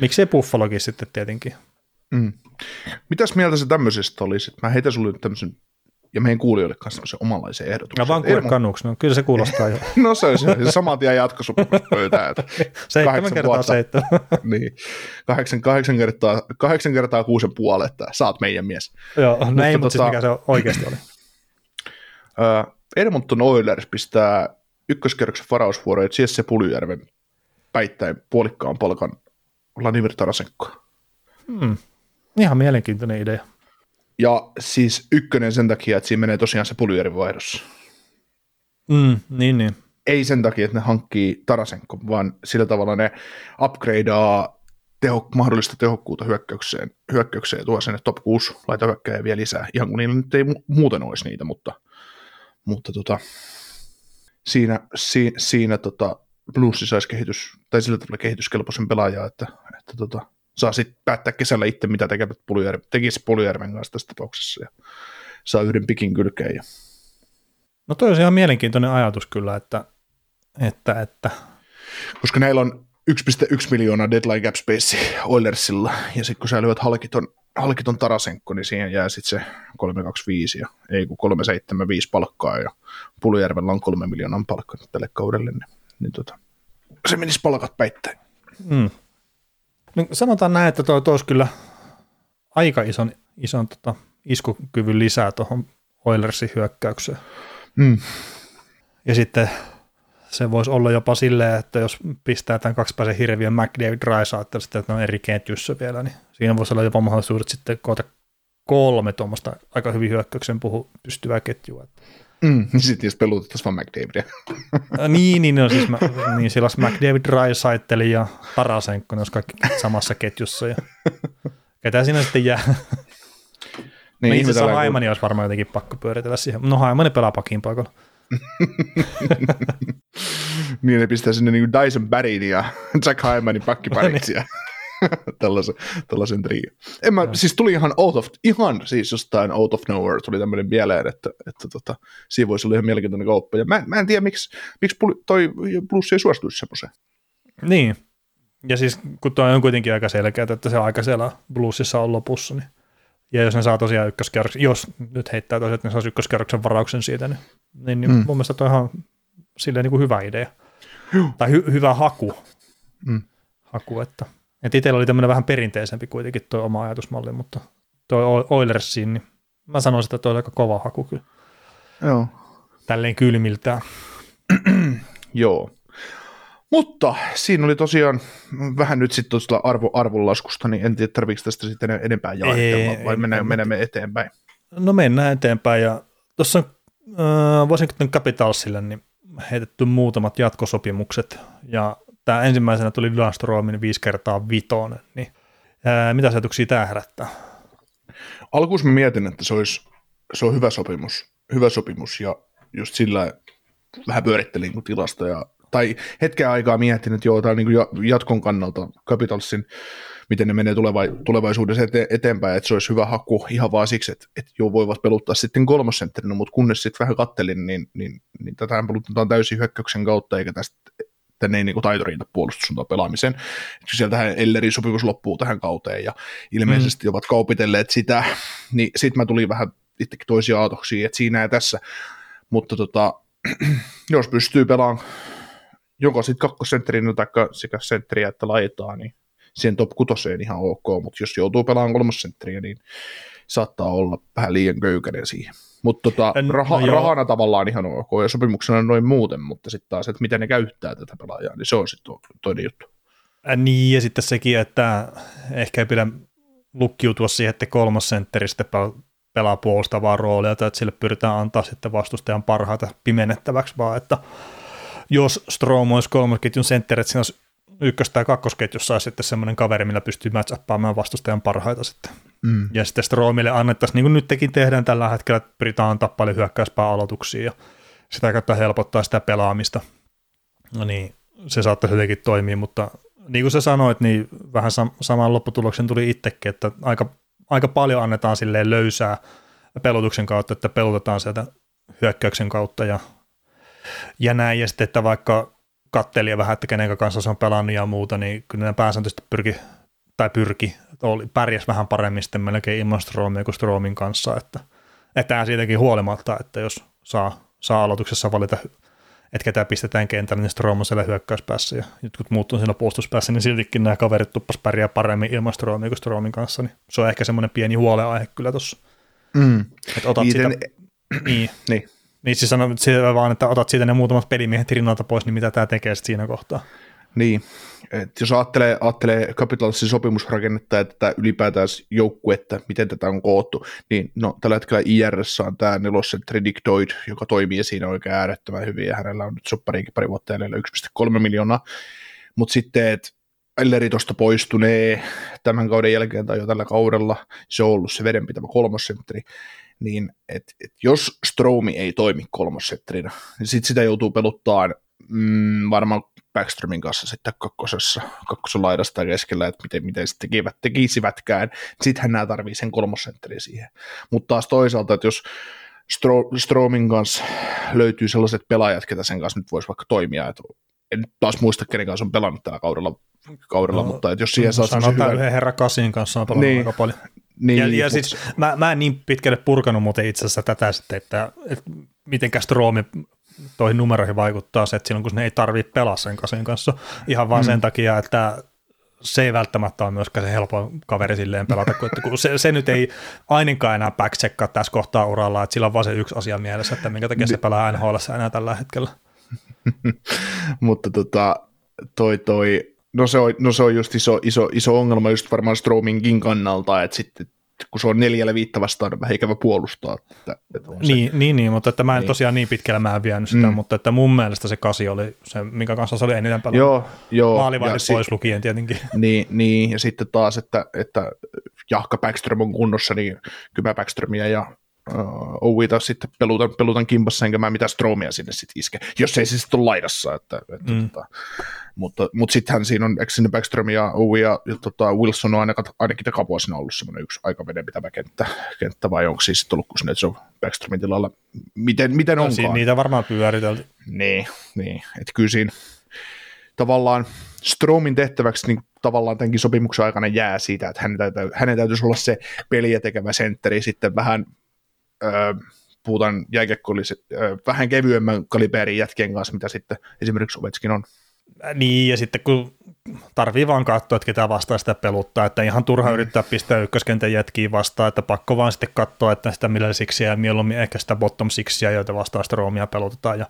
Miksei Buffalokin sitten tietenkin? Mm. Mitäs mieltä se tämmöisestä olisi? Mä heitän sulle nyt tämmöisen ja meidän kuulijoille kanssa tämmöisen omanlaisen ehdotuksen. Ja vaan kuule kannuksi, no kyllä se kuulostaa jo. no se on se, saman tien pöytään. seitsemän kertaa vuotta, seitsemän. niin, kahdeksan, kahdeksan, kertaa, kahdeksan kertaa kuusen puoli, että saat meidän mies. Joo, no ei, mutta siis tota, mikä se oikeasti oli. Edmonton Oilers pistää ykköskerroksen varausvuoroja Jesse Pulyjärven päittäin puolikkaan palkan Vladimir Tarasenkoa. Hmm. Ihan mielenkiintoinen idea. Ja siis ykkönen sen takia, että siinä menee tosiaan se Puljärvi vaihdossa. Mm, niin, niin. Ei sen takia, että ne hankkii Tarasenko, vaan sillä tavalla ne upgradeaa teho, mahdollista tehokkuutta hyökkäykseen, hyökkäykseen tuo sinne top 6 laita hyökkäjä vielä lisää, ihan kun niillä nyt ei muuten olisi niitä, mutta, mutta tota, siinä, si, siinä tota, Blues saisi kehitys, tai sillä tavalla kehityskelpoisen pelaajaa, että, että tota, saa sitten päättää kesällä itse, mitä tekevät Puljärven, tekisi Puljärven kanssa tässä tapauksessa ja saa yhden pikin kylkeen. Ja... No toi on ihan mielenkiintoinen ajatus kyllä, että, että, että... Koska näillä on 1,1 miljoonaa deadline cap space Oilersilla, ja sitten kun sä lyöt halkiton, halkiton Tarasenko, niin siihen jää sitten se 325 ja ei kun 375 palkkaa, ja Puljärvellä on 3 miljoonan palkka tälle kaudelle, niin, niin tota, se menisi palkat päittäin. Mm. No, sanotaan näin, että tuo olisi kyllä aika ison, ison tota, iskukyvyn lisää tuohon Oilersin hyökkäykseen. Mm. Ja sitten se voisi olla jopa silleen, että jos pistää tämän kaksipäisen hirviön McDavid Rysaitel sitten, että ne on eri ketjussa vielä, niin siinä voisi olla jopa mahdollisuudet sitten koota kolme tuommoista aika hyvin hyökkäyksen puhu pystyvää ketjua. Mm, niin sitten jos pelutettaisiin vaan McDavidia. niin, niin, no siis mä, niin siellä olisi McDavid, Rysaitel ja Tarasenko, ne olisi kaikki samassa ketjussa. Ja ketä siinä sitten jää? Niin, no itse asiassa Haimani kun... olisi varmaan jotenkin pakko pyöritellä siihen. No Haimani pelaa pakin paikalla. niin ne pistää sinne niin Dyson Barryn ja Jack Haimanin pakkipariksi. niin tällaisen, tällaisen trio. En mä, no. siis tuli ihan out of, ihan siis jostain out of nowhere tuli tämmöinen mieleen, että, että tota, siinä voisi olla ihan mielenkiintoinen kauppa. Ja mä, mä en tiedä, miksi, miksi toi Plus ei suostuisi semmoiseen. Niin, ja siis kun tuo on kuitenkin aika selkeä, että se aika siellä Bluesissa on lopussa, niin ja jos ne saa tosiaan ykköskerroksen, jos nyt heittää tosiaan, että ne saa ykköskerroksen varauksen siitä, niin, niin, niin mm. mun mielestä toi on ihan silleen niin kuin hyvä idea. Juh. Tai hy, hyvä haku. Mm. haku että et itsellä oli tämmöinen vähän perinteisempi kuitenkin tuo oma ajatusmalli, mutta tuo Oilersiin, niin mä sanoisin, että tuo oli aika kova haku kyllä. Joo. Tälleen kylmiltään. Joo. Mutta siinä oli tosiaan vähän nyt sitten tuosta arvo, arvonlaskusta, niin en tiedä tarvitseeko tästä sitten enempää jaetella, vai mennään, menemme eteenpäin? No mennään eteenpäin, ja tuossa äh, Washington Capitalsille niin heitetty muutamat jatkosopimukset, ja tämä ensimmäisenä tuli Dylan 5 kertaa vitonen, niin ää, mitä ajatuksia tämä herättää? Alkuun mä mietin, että se olisi se on hyvä sopimus, hyvä sopimus ja just sillä vähän pyörittelin kuin tilasta ja tai hetken aikaa miettinyt, että joo, tämä on niin jatkon kannalta Capitalsin, miten ne menee tuleva- tulevaisuudessa ete- eteenpäin, että se olisi hyvä haku ihan vaan siksi, että, että joo, voivat peluttaa sitten kolmosentterinä, mutta kunnes sitten vähän kattelin, niin, niin, niin tätä pelutetaan täysin hyökkäyksen kautta, eikä tästä tänne ei niin taito riitä puolustussuuntaan pelaamiseen. Sieltähän Ellerin sopimus loppuu tähän kauteen ja ilmeisesti mm. ovat kaupitelleet sitä, niin sitten mä tulin vähän itsekin toisia aatoksia, että siinä ja tässä, mutta tota, jos pystyy pelaamaan joko sitten kakkosentterinä tai sekä sentteriä että laitaa, niin siihen top kutoseen ihan ok, mutta jos joutuu pelaamaan kolmosentteriä, niin saattaa olla vähän liian köykäinen siihen. Mutta tota, raha, no rahana tavallaan ihan ok ja sopimuksena noin muuten, mutta sitten taas, että miten ne käyttää tätä pelaajaa, niin se on sitten toinen juttu. Niin, ja sitten sekin, että ehkä ei pidä lukkiutua siihen, että kolmosentteri sitten pelaa puolustavaa roolia, tai että sille pyritään antaa sitten vastustajan parhaita pimennettäväksi, vaan että jos Strom olisi kolmosketjun sentteri, että siinä olisi ykkös- tai kakkosketjussa olisi sitten semmoinen kaveri, millä pystyy matchappaamaan vastustajan parhaita sitten. Mm. Ja sitten Stromille annettaisiin, niin kuin nytkin tehdään tällä hetkellä, että pyritään antaa paljon hyökkäyspää aloituksia ja sitä kautta helpottaa sitä pelaamista. No niin, se saattaisi jotenkin toimia, mutta niin kuin sä sanoit, niin vähän sam- saman lopputuloksen tuli itsekin, että aika, aika paljon annetaan silleen löysää pelutuksen kautta, että pelutetaan sieltä hyökkäyksen kautta ja, ja näin, ja sitten, että vaikka kattelia vähän, että kenen kanssa se on pelannut ja muuta, niin kyllä ne pääsääntöisesti pyrki, tai pyrki, oli, pärjäs vähän paremmin sitten melkein ilman Stromia kuin Stromin kanssa, että, että siitäkin huolimatta, että jos saa, saa aloituksessa valita, että ketä pistetään kentälle, niin Strom on siellä hyökkäyspäässä ja jotkut muut on siellä puolustuspäässä, niin siltikin nämä kaverit tuppas pärjää paremmin ilman Stromia kuin Stromin kanssa, niin se on ehkä semmoinen pieni huoleaihe kyllä tuossa. Mm. Että otat Niiden... sitä, niin. niin. Niin siis sanon vaan, että otat siitä ne muutamat pelimiehet rinnalta pois, niin mitä tämä tekee siinä kohtaa? Niin, Et jos ajattelee, ajattelee Capitalsin sopimusrakennetta ja tätä ylipäätään joukkuetta, miten tätä on koottu, niin no, tällä hetkellä IRS on tämä nelosen Predictoid, joka toimii siinä oikein äärettömän hyvin, ja hänellä on nyt soppariinkin pari vuotta jäljellä 1,3 miljoonaa, mutta sitten, että Elleri tuosta poistunee tämän kauden jälkeen tai jo tällä kaudella, se on ollut se vedenpitävä kolmosentteri, niin et, et jos Stromi ei toimi kolmosetterinä, niin sit sitä joutuu peluttaa mm, varmaan Backstromin kanssa sitten kakkosessa, kakkosen laidasta keskellä, että miten, miten sitten tekivät, tekisivätkään. Sittenhän nämä tarvii sen kolmosentterin siihen. Mutta taas toisaalta, että jos Stro- Stromin kanssa löytyy sellaiset pelaajat, ketä sen kanssa nyt voisi vaikka toimia, että en taas muista, kenen kanssa on pelannut tällä kaudella, kaudella no, mutta että jos siihen saa Sanotaan hyvän... yhden herra Kasin kanssa on pelannut niin, aika paljon. Niin, ja, ja mutta... siis mä, mä en niin pitkälle purkanut muuten itse asiassa tätä sitten, että, että mitenkä Stroomi toihin numeroihin vaikuttaa se, että silloin kun ne ei tarvitse pelaa sen kasin kanssa, ihan vaan mm. sen takia, että se ei välttämättä ole myöskään se helpo kaveri silleen pelata, kun, että kun se, se, nyt ei ainakaan enää backcheckaa tässä kohtaa uralla, että sillä on vaan se yksi asia mielessä, että minkä takia se pelaa NHL enää tällä hetkellä. Mutta tota, toi, toi, no se on, no se on just iso, iso, iso ongelma just varmaan Stromingin kannalta, että sitten kun se on neljällä viittä vastaan, on vähän ikävä puolustaa. Että, että niin, niin, niin, mutta että mä en niin. tosiaan niin pitkälle mä en vienyt sitä, mm. mutta että mun mielestä se kasi oli se, minkä kanssa se oli eniten pelannut. Joo, joo. Maalivahdit pois si- lukien tietenkin. Niin, niin, ja sitten taas, että, että Jahka Backström on kunnossa, niin kyllä Backströmiä ja Owita sitten pelutan, pelutan kimpassa, enkä mä mitään Stromia sinne sitten iske, jos ei se sitten ole laidassa. Että, että mm. tota, mutta, mutta sittenhän siinä on, eikö sinne Backstrom ja Owe ja, ja tota, Wilson on ainakin, ainakin takavuosina ollut semmoinen yksi aika vedenpitävä kenttä, kenttä vai onko siis tullut, kun se on Backstromin tilalla, miten, miten no, onkaan. Niitä varmaan pyöritelty. Niin, niin. että kyllä siinä tavallaan Stromin tehtäväksi niin tavallaan tämänkin sopimuksen aikana jää siitä, että hänen, täytyy, hänen täytyisi olla se peliä tekevä sentteri sitten vähän öö, puhutaan jääkiekkoilliset, vähän kevyemmän kaliberin jätkien kanssa, mitä sitten esimerkiksi Ovechkin on. Niin, ja sitten kun tarvii vaan katsoa, että ketä vastaa sitä peluttaa, että ihan turha mm. yrittää pistää ykköskentän jätkiä vastaan, että pakko vaan sitten katsoa, että sitä millä siksiä ja mieluummin ehkä sitä bottom siksiä, joita vastaan sitä roomia pelutetaan ja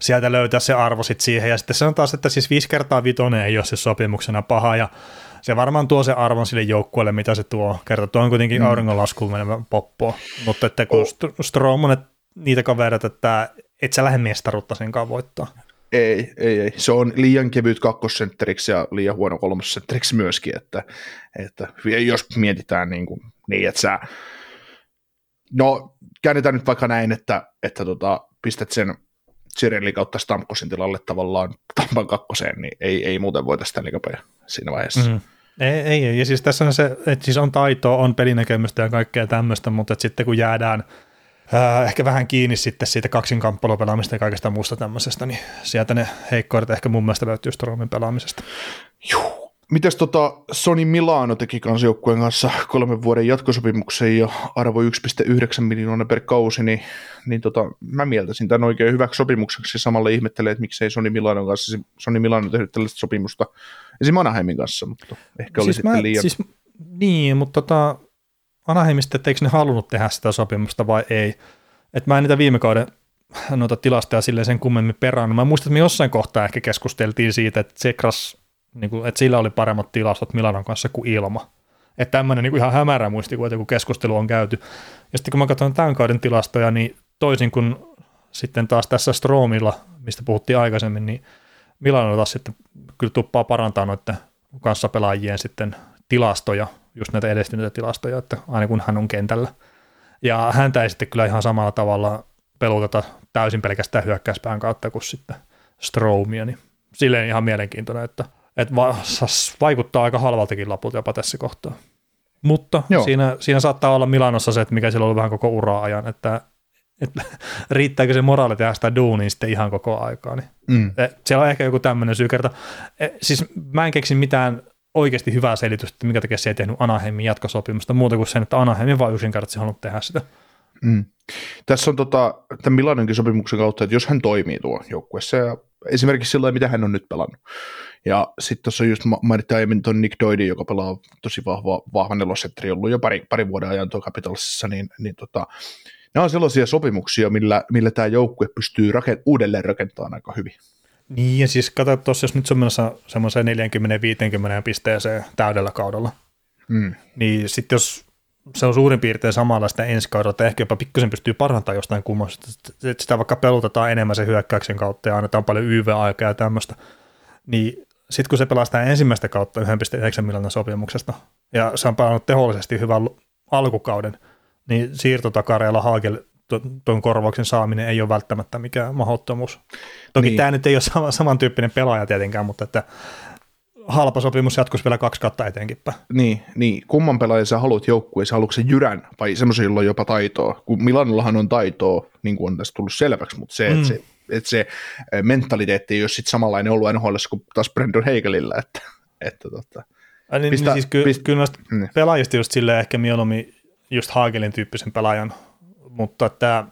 sieltä löytää se arvo sitten siihen. Ja sitten taas, että siis viisi kertaa vitonen ei ole se sopimuksena paha ja se varmaan tuo se arvon sille joukkueelle, mitä se tuo. Kerta tuo on kuitenkin mm. auringonlaskuun menevä poppo, mutta että kun oh. Strom on niitä kavereita, että et sä lähde mestaruutta senkaan voittaa. Ei, ei, ei. Se on liian kevyt kakkosentteriksi ja liian huono kolmosentteriksi myöskin, että, että jos mietitään niin, kuin, niin että sä No, käännetään nyt vaikka näin, että, että tota, pistät sen Cirelli kautta Stamkosin tilalle tavallaan Tampan kakkoseen, niin ei, ei muuten voita sitä liikapajaa siinä vaiheessa. Mm. Ei, ei, ei, ja siis tässä on se, että siis on taitoa, on pelinäkemystä ja kaikkea tämmöistä, mutta sitten kun jäädään äh, ehkä vähän kiinni sitten siitä kaksinkamppailupelaamista ja kaikesta muusta tämmöisestä, niin sieltä ne heikkoudet ehkä mun mielestä löytyy Stromin pelaamisesta. Juh, Mites tota Sony Milano teki kanssa kanssa kolmen vuoden jatkosopimuksen ja arvo 1,9 miljoonaa per kausi, niin, niin tota, mä mieltäisin tämän oikein hyväksi sopimukseksi. Samalla ihmettelee, että miksei Sony Milano kanssa, Sony Milano tehnyt tällaista sopimusta esim. Anaheimin kanssa, mutta ehkä oli siis sitten mä, liian... Siis, niin, mutta tota, Anaheimista, että eikö ne halunnut tehdä sitä sopimusta vai ei. Et mä en niitä viime kauden noita tilastoja silleen sen kummemmin perään. Mä muistan, että me jossain kohtaa ehkä keskusteltiin siitä, että Tsekras niin kuin, että sillä oli paremmat tilastot Milanon kanssa kuin ilma. Että tämmöinen niin kuin ihan hämärä muistikuva, kun keskustelu on käyty. Ja sitten kun mä katson tämän kauden tilastoja, niin toisin kuin sitten taas tässä Stromilla, mistä puhuttiin aikaisemmin, niin Milano taas sitten kyllä tuppaa parantaa noiden kanssa pelaajien sitten tilastoja, just näitä edistyneitä tilastoja, että aina kun hän on kentällä. Ja häntä ei sitten kyllä ihan samalla tavalla peluteta täysin pelkästään hyökkäyspään kautta kuin sitten Stromia, niin silleen ihan mielenkiintoinen, että että va- vaikuttaa aika halvaltakin lapulta jopa tässä kohtaa. Mutta siinä, siinä saattaa olla Milanossa se, että mikä siellä on ollut vähän koko uraa ajan, että, että riittääkö se moraali tehdä sitä duunia sitten ihan koko aikaa. Niin. Mm. Siellä on ehkä joku tämmöinen syy kerta. E, siis mä en keksi mitään oikeasti hyvää selitystä, että mikä takia se ei tehnyt Anaheimin jatkosopimusta, muuta kuin sen, että Anaheimin vaan yksinkertaisesti halunnut tehdä sitä. Mm. Tässä on tota, tämän Milanonkin sopimuksen kautta, että jos hän toimii tuo joukkueessa ja esimerkiksi sillä mitä hän on nyt pelannut, ja sitten tuossa just mainittiin aiemmin tuon Nick Doidin, joka pelaa tosi vahva, vahva nelosetteri, ollut jo pari, pari vuoden ajan tuo Capitalsissa, niin, niin tota, nämä on sellaisia sopimuksia, millä, millä tämä joukkue pystyy rakent- uudelleen rakentamaan aika hyvin. Niin, ja siis katso tuossa, jos nyt se on menossa semmoiseen 40-50 pisteeseen täydellä kaudella, mm. niin sitten jos se on suurin piirtein samanlaista ensi kaudella, että ehkä jopa pikkusen pystyy parantamaan jostain kummasta, että sitä vaikka pelutetaan enemmän se hyökkäyksen kautta ja annetaan paljon YV-aikaa ja tämmöistä, niin sitten kun se pelastaa ensimmäistä kautta 1,9 miljoonan sopimuksesta, ja se on pelannut tehollisesti hyvän alkukauden, niin siirtotakareella Haagel tuon korvauksen saaminen ei ole välttämättä mikään mahdottomuus. Toki niin. tämä nyt ei ole sama, samantyyppinen pelaaja tietenkään, mutta että halpa sopimus jatkuisi vielä kaksi kautta eteenkin. Niin, niin, kumman pelaajan sä haluat joukkueessa, haluatko se jyrän vai semmoisen, jolla on jopa taitoa? Kun Milanollahan on taitoa, niin kuin on tässä tullut selväksi, mutta se, mm. että se että se mentaliteetti ei ole sitten samanlainen ollut NHL kuin taas Brandon Heikelillä, että, että tota, Ai niin, pistä, niin siis ky- pist, kyllä noista niin. pelaajista just silleen ehkä mieluummin just Hagelin tyyppisen pelaajan, mutta että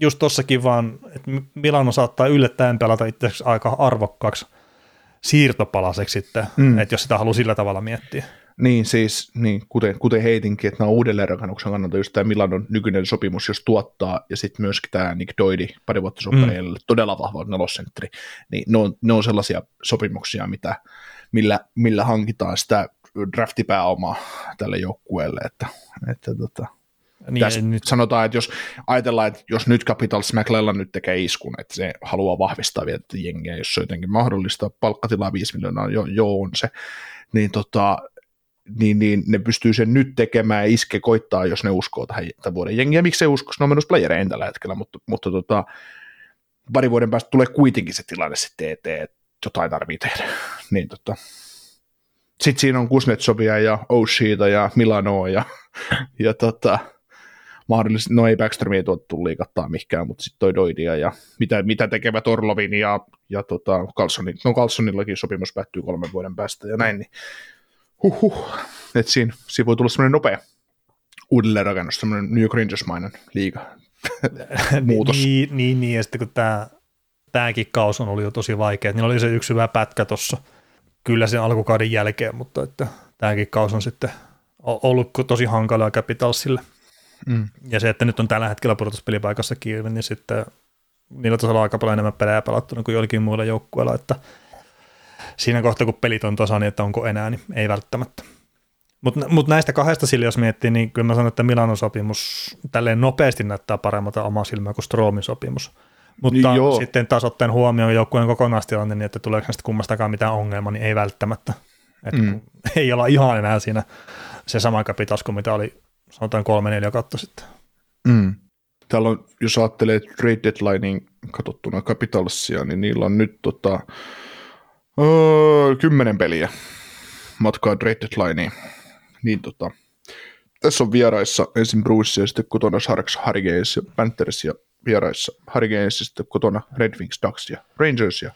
just tossakin vaan, että Milano saattaa yllättäen pelata itse aika arvokkaaksi siirtopalaseksi sitten, mm. että jos sitä haluaa sillä tavalla miettiä. Niin siis, niin, kuten, kuten heitinkin, että nämä on uudelleenrakennuksen kannalta just tämä Milanon nykyinen sopimus, jos tuottaa, ja sitten myöskin tämä Nick Doidi pari vuotta mm. todella vahva nelosentteri, niin ne on, ne on sellaisia sopimuksia, mitä, millä, millä hankitaan sitä draftipääomaa tälle joukkueelle, että, että tota, niin, tässä nyt. sanotaan, että jos ajatellaan, että jos nyt Capitals McLellan nyt tekee iskun, että se haluaa vahvistaa vielä jengiä, jos se on jotenkin mahdollista, palkkatilaa 5 miljoonaa, jo, jo on se, niin tota, niin, niin ne pystyy sen nyt tekemään ja iske koittaa, jos ne uskoo tähän tämän vuoden jengiä. Miksi se usko, ne on menossa playerein tällä hetkellä, mutta, mutta tota, pari vuoden päästä tulee kuitenkin se tilanne sitten eteen, että jotain tarvii tehdä. niin tota. Sitten siinä on Kuznetsovia ja Oshita ja Milanoa ja, ja tota, mahdollisesti, no ei Backstromia tuottu liikattaa mihinkään, mutta sitten toi Doidia ja mitä, mitä tekevät Orlovin ja, ja tota, Carlsonin, no Carlsonillakin sopimus päättyy kolmen vuoden päästä ja näin, niin Huhhuh. että siinä, siinä voi tulla semmoinen nopea uudelleenrakennus, semmoinen New York Rangers-mainen liiga muutos. niin, niin, niin, ja sitten kun tämä tämäkin kaus on ollut jo tosi vaikea, niin oli se yksi hyvä pätkä tuossa kyllä sen alkukauden jälkeen, mutta että tämäkin kaus on sitten ollut tosi hankalaa Capitalsille. Mm. Ja se, että nyt on tällä hetkellä pudotuspelipaikassa kiinni, niin sitten niillä tasolla aika paljon enemmän pelejä pelattuna kuin joillakin muilla joukkueilla, että – siinä kohtaa, kun pelit on tasan, niin että onko enää, niin ei välttämättä. Mutta mut näistä kahdesta sillä, jos miettii, niin kyllä mä sanon, että Milanon sopimus tälleen nopeasti näyttää paremmalta omaa silmää kuin Stroomin sopimus. Mutta niin sitten taas ottaen huomioon joukkueen kokonaistilanne, niin että tuleeko näistä kummastakaan mitään ongelmaa, niin ei välttämättä. Et mm. Ei olla ihan enää siinä se sama kapitas kuin mitä oli sanotaan kolme neljä kautta sitten. Mm. Täällä on, jos ajattelee trade deadlinein katsottuna Capitalsia, niin niillä on nyt tota, öö, kymmenen peliä matkaa trade deadlineen. Niin tota, tässä on vieraissa ensin Bruce ja sitten kotona Sharks, Hurricanes ja Panthers ja vieraissa Hurricanes ja sitten kotona Red Wings, Ducks ja Rangers ja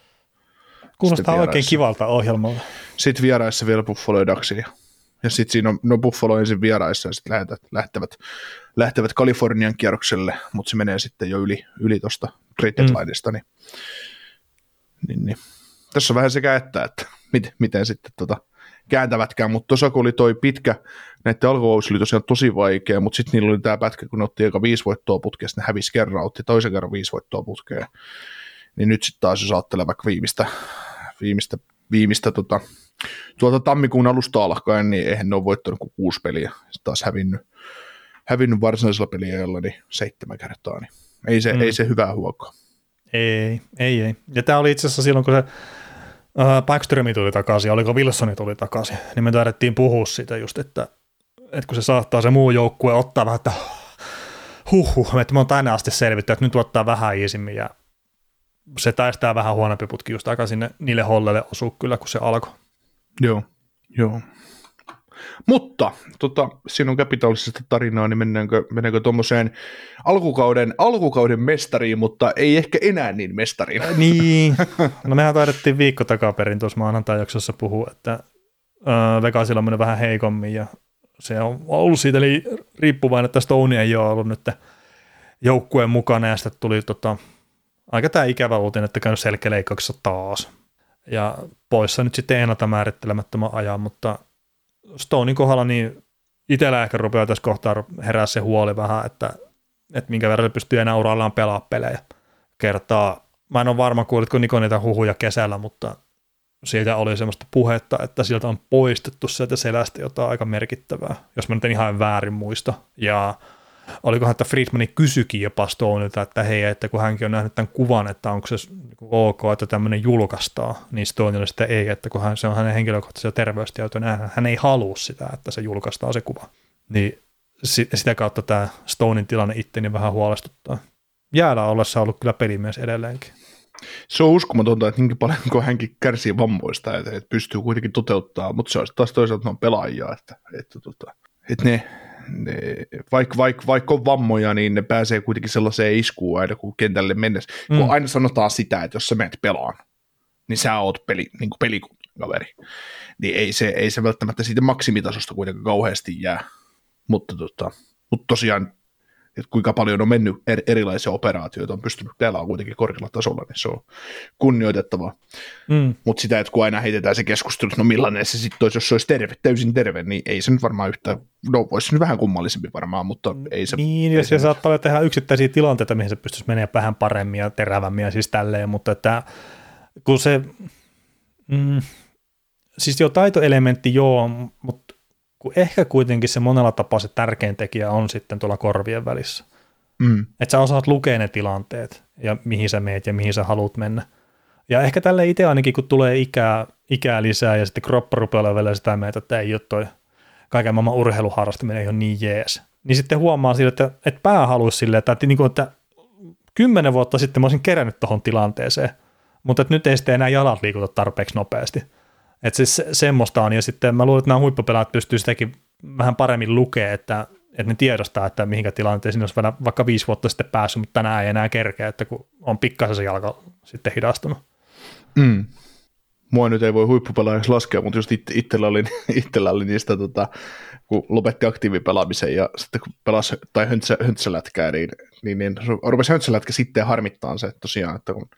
Kuulostaa oikein kivalta ohjelmalta. Sitten vieraissa vielä Buffalo ja Ducksin ja, ja sitten siinä on no Buffalo ensin vieraissa ja sitten lähtevät, lähtevät, lähtevät Kalifornian kierrokselle, mutta se menee sitten jo yli, yli tuosta trade deadlineista, mm. niin, niin, niin, tässä on vähän sekä että, että miten, miten sitten tota, kääntävätkään, mutta tuossa kun oli toi pitkä, näiden alkukausi oli tosiaan tosi vaikea, mutta sitten niillä oli tämä pätkä, kun ne otti aika viisi voittoa putkeen, ne hävisi kerran, otti toisen kerran viisi voittoa putkeen, niin nyt sitten taas jos ajattelee vaikka viimeistä, viimeistä, viimeistä tota, tuolta tammikuun alusta alkaen, niin eihän ne ole voittanut kuin kuusi peliä, sitten taas hävinnyt, hävinnyt varsinaisella peliajalla niin seitsemän kertaa, niin ei se, mm. ei se hyvää huokaa. Ei, ei, ei. Ja tämä oli itse asiassa silloin, kun se Backströmi tuli takaisin, oliko Wilsoni tuli takaisin, niin me taidettiin puhua siitä just, että, että kun se saattaa se muu joukkue ottaa vähän, että huhhuh, että me on tänne asti selvitty, että nyt ottaa vähän iisimmin ja se taistaa vähän huonompi putki just aika sinne niille hollelle osuu kyllä, kun se alkoi. Joo, joo. Mutta tota, sinun kapitaalisesta tarinaa, niin mennäänkö, mennäänkö tuommoiseen alkukauden, alkukauden mestariin, mutta ei ehkä enää niin mestariin. Äh, niin, no mehän taidettiin viikko takaperin tuossa maanantai jaksossa puhua, että äh, Vegasilla on mennyt vähän heikommin ja se on ollut siitä eli riippuvainen, että Stone ei ole ollut nyt joukkueen mukana ja sitten tuli tota, aika tämä ikävä uutinen, että käynyt selkäleikkauksessa taas. Ja poissa nyt sitten ennalta määrittelemättömän ajan, mutta Stonein kohdalla niin itsellä ehkä rupeaa tässä kohtaa herää se huoli vähän, että, että minkä verran se pystyy enää urallaan pelaa pelejä. Kertaa, mä en ole varma kuulitko Niko niitä huhuja kesällä, mutta siitä oli semmoista puhetta, että sieltä on poistettu sieltä selästä jotain aika merkittävää, jos mä nyt en ihan väärin muista. Ja olikohan, että Friedmani kysyikin jopa Stoneilta, että hei, että kun hänkin on nähnyt tämän kuvan, että onko se niinku ok, että tämmöinen julkaistaan, niin Stoneille sitä ei, että kun hän, se on hänen henkilökohtaisia terveystietoja, niin hän ei halua sitä, että se julkaistaan se kuva. Niin sitä kautta tämä Stonein tilanne itteni vähän huolestuttaa. Jäällä ollessa on ollut kyllä pelimies edelleenkin. Se on uskomatonta, että niinkin paljon kuin hänkin kärsii vammoista, että, että pystyy kuitenkin toteuttaa, mutta se on taas toisaalta on pelaajia, että, että, että, että ne ne, vaikka, vaikka, vaikka on vammoja, niin ne pääsee kuitenkin sellaiseen iskuun aina kun kentälle mennessä. Mm. Kun aina sanotaan sitä, että jos sä menet pelaan, niin sä oot peli, niin kuin pelikaveri. Niin ei se, ei se välttämättä siitä maksimitasosta kuitenkaan kauheasti jää. Mutta, tota, mutta tosiaan että kuinka paljon on mennyt er, erilaisia operaatioita, on pystynyt pelaamaan kuitenkin korkealla tasolla, niin se on kunnioitettavaa. Mm. Mutta sitä, että kun aina heitetään se keskustelu, no millainen se sitten olisi, jos se olisi terve, täysin terve, niin ei se nyt varmaan yhtä, no voisi nyt vähän kummallisempi varmaan, mutta ei se. Niin, ei jos se, se saattaa olla tehdä yksittäisiä tilanteita, mihin se pystyisi menemään vähän paremmin ja terävämmin ja siis tälleen, mutta että kun se, mm, siis jo taitoelementti joo, mutta kun ehkä kuitenkin se monella tapaa se tärkein tekijä on sitten tuolla korvien välissä. Mm. Että sä osaat lukea ne tilanteet ja mihin sä meet ja mihin sä haluat mennä. Ja ehkä tälle itse ainakin, kun tulee ikää, ikää lisää ja sitten kroppa rupeaa olemaan sitä mieltä, että ei ole toi kaiken maailman urheiluharrastaminen ei ole niin jees. Niin sitten huomaa sille, että, että pää haluaisi silleen, että, että, niin kuin, että kymmenen vuotta sitten mä olisin kerännyt tuohon tilanteeseen, mutta että nyt ei sitten enää jalat liikuta tarpeeksi nopeasti. Että siis semmoista on, ja sitten mä luulen, että nämä huippupelaat pystyy sitäkin vähän paremmin lukea, että, että ne tiedostaa, että mihinkä tilanteeseen olisi vaikka viisi vuotta sitten päässyt, mutta tänään ei enää kerkeä, että kun on pikkasen se jalka sitten hidastunut. Mm. Mua nyt ei voi huippupelaajaksi laskea, mutta just it, itsellä, oli, itsellä oli niistä, tota, kun lopetti aktiivipelaamisen ja sitten kun pelasi tai höntsä, höntsälätkää, niin, niin, niin rupesi höntsälätkä sitten harmittaa se että tosiaan, että kun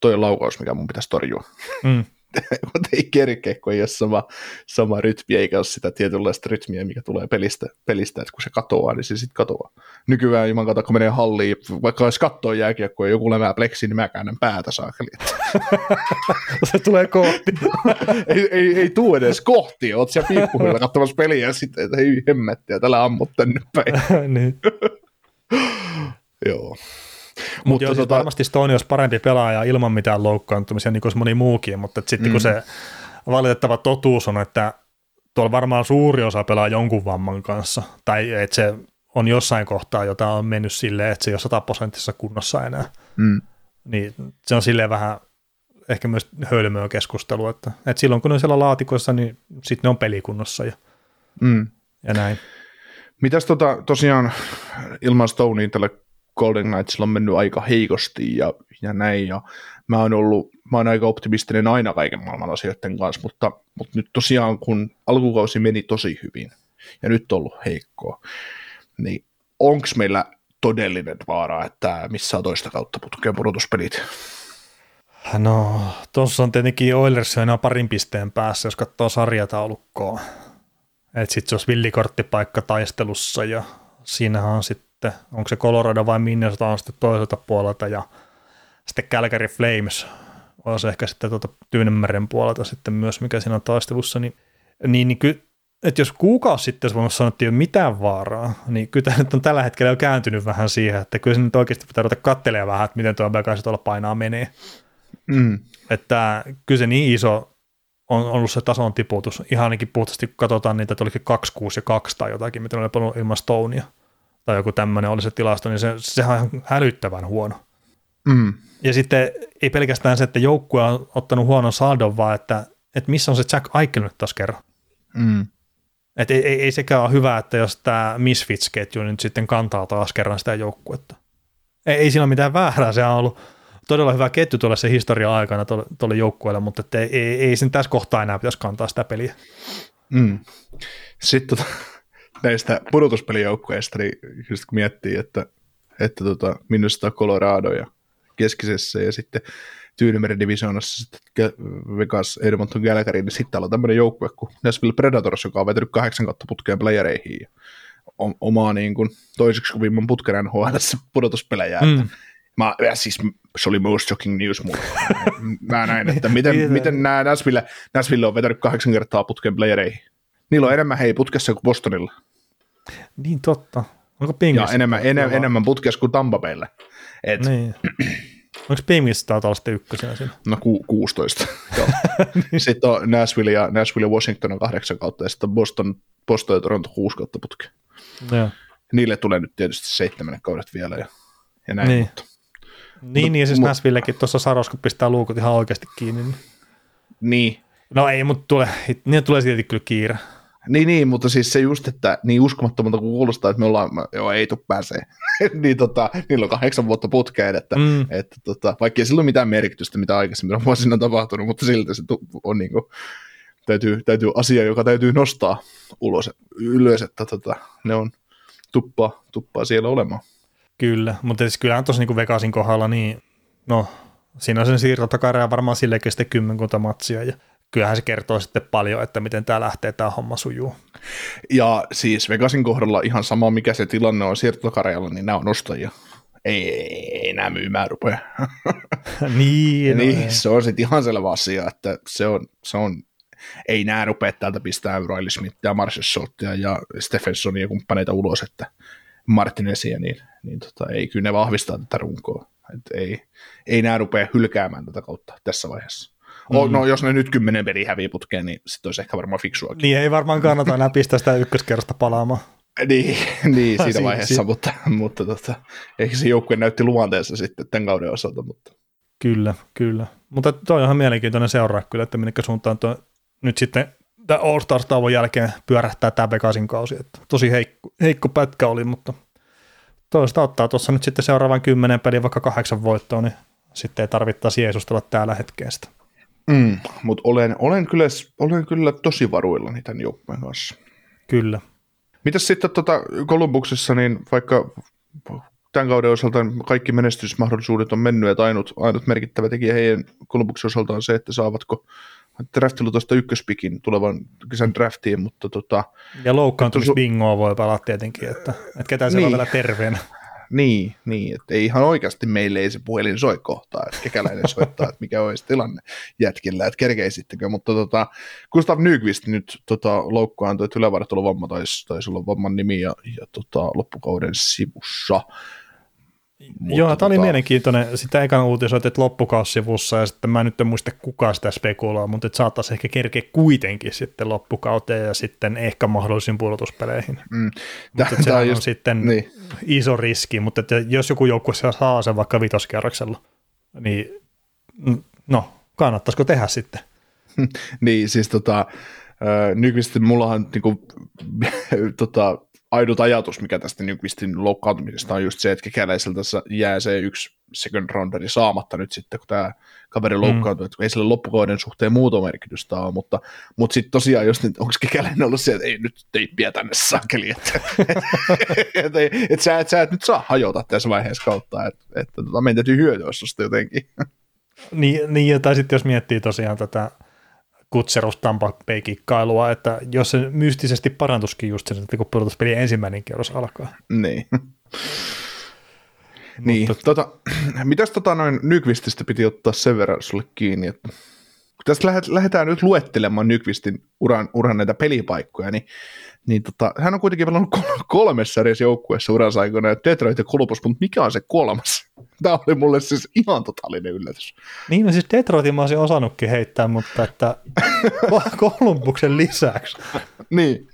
toi on laukaus, mikä mun pitäisi torjua. Mm. mutta ei kerkeä, kun ei ole sama, sama rytmi, eikä ole sitä tietynlaista rytmiä, mikä tulee pelistä, pelistä että kun se katoaa, niin se sitten katoaa. Nykyään ilman kato, kun menee halliin, vaikka olisi kattoa jääkiekkoa ja joku lemää pleksi, niin mä käännän päätä saakeli. se tulee kohti. ei, ei, ei tuu edes kohti, oot siellä piippuhilla katsomassa peliä ja sitten, että ei hemmettiä, tällä ammut tänne päin. niin. Joo. Mutta joo, siis tota... varmasti Stone olisi parempi pelaaja ilman mitään loukkaantumisia, niin kuin moni muukin, mutta sitten mm. kun se valitettava totuus on, että tuolla varmaan suuri osa pelaa jonkun vamman kanssa, tai että se on jossain kohtaa, jota on mennyt silleen, että se ei ole sataprosenttisessa kunnossa enää. Mm. Niin se on silleen vähän ehkä myös hölmöä keskustelu, että, että silloin kun ne on siellä laatikoissa, niin sitten ne on pelikunnossa ja, Mm. ja näin. Mitäs tota, tosiaan ilman Stonea tällä Golden Knightsilla on mennyt aika heikosti ja, ja näin, ja mä oon ollut, mä oon aika optimistinen aina kaiken maailman asioiden kanssa, mutta, mutta nyt tosiaan kun alkukausi meni tosi hyvin ja nyt on ollut heikkoa, niin onko meillä todellinen vaara, että missä toista kautta putkeen pudotuspelit? No, tuossa on tietenkin Oilers enää parin pisteen päässä, jos katsoo sarjataulukkoa. Että sitten se olisi villikorttipaikka taistelussa ja siinähän on sitten, onko se Colorado vai Minnesota on sitten toiselta puolelta ja sitten Calgary Flames olisi ehkä sitten tuota Tyynemeren puolelta sitten myös, mikä siinä on taistelussa, niin, niin, niin ky, että jos kuukausi sitten olisi voinut sanoa, että ei ole mitään vaaraa, niin kyllä tämä nyt on tällä hetkellä jo kääntynyt vähän siihen, että kyllä se nyt oikeasti pitää ruveta katselemaan vähän, että miten tuo Vegas tuolla painaa menee. Mm. Että kyllä se niin iso on ollut se tason tiputus. Ihan ainakin puhtaasti, kun katsotaan niitä, että olikin 2, 6 ja 2 tai jotakin, mitä oli paljon ilman Stonea tai joku tämmöinen oli se tilasto, niin se, sehän on ihan hälyttävän huono. Mm. Ja sitten ei pelkästään se, että joukkue on ottanut huonon saldon, vaan että, että missä on se Jack Eichel nyt taas kerran. Mm. Että ei, ei, ei sekään ole hyvä, että jos tämä Misfits-ketju nyt sitten kantaa taas kerran sitä joukkuetta. Ei, ei siinä ole mitään väärää, se on ollut todella hyvä ketju tuolle se historia aikana tuolle joukkueelle, mutta ei, ei, ei sen tässä kohtaa enää pitäisi kantaa sitä peliä. Mm. Sitten tota, näistä pudotuspelijoukkueista, niin just kun miettii, että, että tota, Minnesota Colorado ja keskisessä ja sitten Tyynemeren divisioonassa sitten Vegas Edmonton Calgary, niin sitten täällä on tämmöinen joukkue kuin Nashville Predators, joka on vetänyt kahdeksan kautta putkeen playereihin ja omaa niin kuin, toiseksi kovimman putken NHL pudotuspelejä. Mm. Mä, siis se oli most shocking news mulle. Mä näin, että miten, miten nämä Nashville, Nashville on vetänyt kahdeksan kertaa putken playereihin. Niillä on enemmän hei putkessa kuin Bostonilla. Niin totta. Onko Pingis? Ja enemmän, enemmän, enemmän putkessa kuin Tampa Baylle. Et, niin. Onko Pingis taitaa olla sitten ykkösenä siinä? No ku, 16. sitten on Nashville ja, Nashville ja Washington on kahdeksan kautta ja sitten Boston, Boston ja Toronto kuusi kautta putkea. Niille tulee nyt tietysti seitsemän kaudet vielä ja, ja näin. Niin. Mutta, niin, niin ja siis Nashvillekin tuossa Saros, kun pistää luukut ihan oikeasti kiinni. Niin. niin. No ei, mutta tulee, niin tulee silti kyllä kiire. Niin, niin, mutta siis se just, että niin uskomattomalta kun kuulostaa, että me ollaan, joo ei tuu pääsee, niin tota, niillä on kahdeksan vuotta putkeen, että, mm. että tota, vaikka ei sillä ole mitään merkitystä, mitä aikaisemmin on vuosina tapahtunut, mutta silti se on niin kuin, täytyy, täytyy asia, joka täytyy nostaa ulos, ylös, että tota, ne on tuppaa, tuppaa siellä olemaan. Kyllä, mutta siis kyllähän tuossa niin Vegasin kohdalla, niin no, siinä on sen siirtotakarja varmaan sillekin sitten kymmenkunta matsia ja kyllähän se kertoo sitten paljon, että miten tämä lähtee, tämä homma sujuu. Ja siis Vegasin kohdalla ihan sama, mikä se tilanne on siirtotakarjalla, niin nämä on ostajia. Ei, ei, ei nämä myymään rupea. niin, no niin se on sitten ihan selvä asia, että se on, se on ei nämä rupea täältä pistää Riley Smithia, Marshall ja Stephensonia ja kumppaneita ulos, että Martinesia, niin, niin tota, ei kyllä ne vahvistaa tätä runkoa. Et ei, ei nämä rupea hylkäämään tätä kautta tässä vaiheessa. Mm. No jos ne nyt kymmenen peli hävii putkeen, niin sitten olisi ehkä varmaan fiksuakin. Niin ei varmaan kannata enää pistää sitä ykköskerrasta palaamaan. niin, niin siinä si- vaiheessa, si- mutta, mutta tota, ehkä se joukkue näytti luonteessa sitten tämän kauden osalta. Mutta. Kyllä, kyllä. Mutta toi on ihan mielenkiintoinen seuraa kyllä, että minkä suuntaan tuo nyt sitten All Stars tauon jälkeen pyörähtää tämä Vegasin kausi. Että tosi heikko, heikko pätkä oli, mutta toista ottaa tuossa nyt sitten seuraavan kymmenen peliä vaikka kahdeksan voittoa, niin sitten ei tarvittaisi Jeesustella täällä hetkeestä. Mm, mutta olen, olen, kyllä, olen kyllä tosi varuillani tämän joukkueen kanssa. Kyllä. Mitäs sitten tota Kolumbuksessa, niin vaikka tämän kauden osalta kaikki menestysmahdollisuudet on mennyt, että ainut, ainut merkittävä tekijä heidän Kolumbuksen osalta on se, että saavatko draftilla tuosta ykköspikin tulevan kesän draftiin, mutta tota... Ja loukkaantumisbingoa voi palaa tietenkin, että, että ketään siellä niin. on vielä terveenä. Niin, niin että ei ihan oikeasti meille ei se puhelin soi kohtaa, että kekäläinen soittaa, että mikä olisi tilanne jätkillä, että kerkeisittekö, mutta tota, Gustav Nyqvist nyt tota, loukkaantui, että ylävartalon vamma taisi, taisi olla vamman nimi ja, ja tota, loppukauden sivussa. Mutta Joo, tämä oli tota... mielenkiintoinen. Sitä ekan uutisoitit loppukaussivussa ja sitten mä nyt en muista kuka sitä spekuloi, mutta että saattaisi ehkä kerkeä kuitenkin sitten loppukauteen ja sitten ehkä mahdollisiin pudotuspeleihin. Mm. Mutta se on just, sitten niin. iso riski, mutta että jos joku joukkue saa sen vaikka vitoskierroksella, niin no, kannattaisiko tehdä sitten? niin, siis tota, nykyisin mullahan niinku, tota, ainut ajatus, mikä tästä Nyqvistin loukkaantumisesta on just se, että kekäläiseltä jää se yksi second rounderi saamatta nyt sitten, kun tämä kaveri mm. loukkaantuu, mm. että ei sille loppukauden suhteen muuta merkitystä ole, mutta, mutta sitten tosiaan, jos nyt, onko kekäläinen ollut se, että ei nyt teippiä tänne sakeli, että et, et, et, sä, et, sä et nyt saa hajota tässä vaiheessa kautta, että et, tota, meidän täytyy hyötyä susta jotenkin. niin, niin, tai sitten jos miettii tosiaan tätä Kutserus Tampa Bay-kikkailua, että jos se mystisesti parantuskin just sen, että kun pudotuspelien ensimmäinen kierros alkaa. Niin. niin, tota, mitäs tota noin Nykvististä piti ottaa sen verran sulle kiinni, että kun tästä lähdetään nyt luettelemaan Nykvistin uran, uran näitä pelipaikkoja, niin, niin tota, hän on kuitenkin pelannut kolmessa edes joukkueessa uransa aikana, Detroit ja Columbus, mutta mikä on se kolmas? Tämä oli mulle siis ihan totaalinen yllätys. Niin, no siis Detroitin mä olisin osannutkin heittää, mutta että Kolumbuksen lisäksi. niin.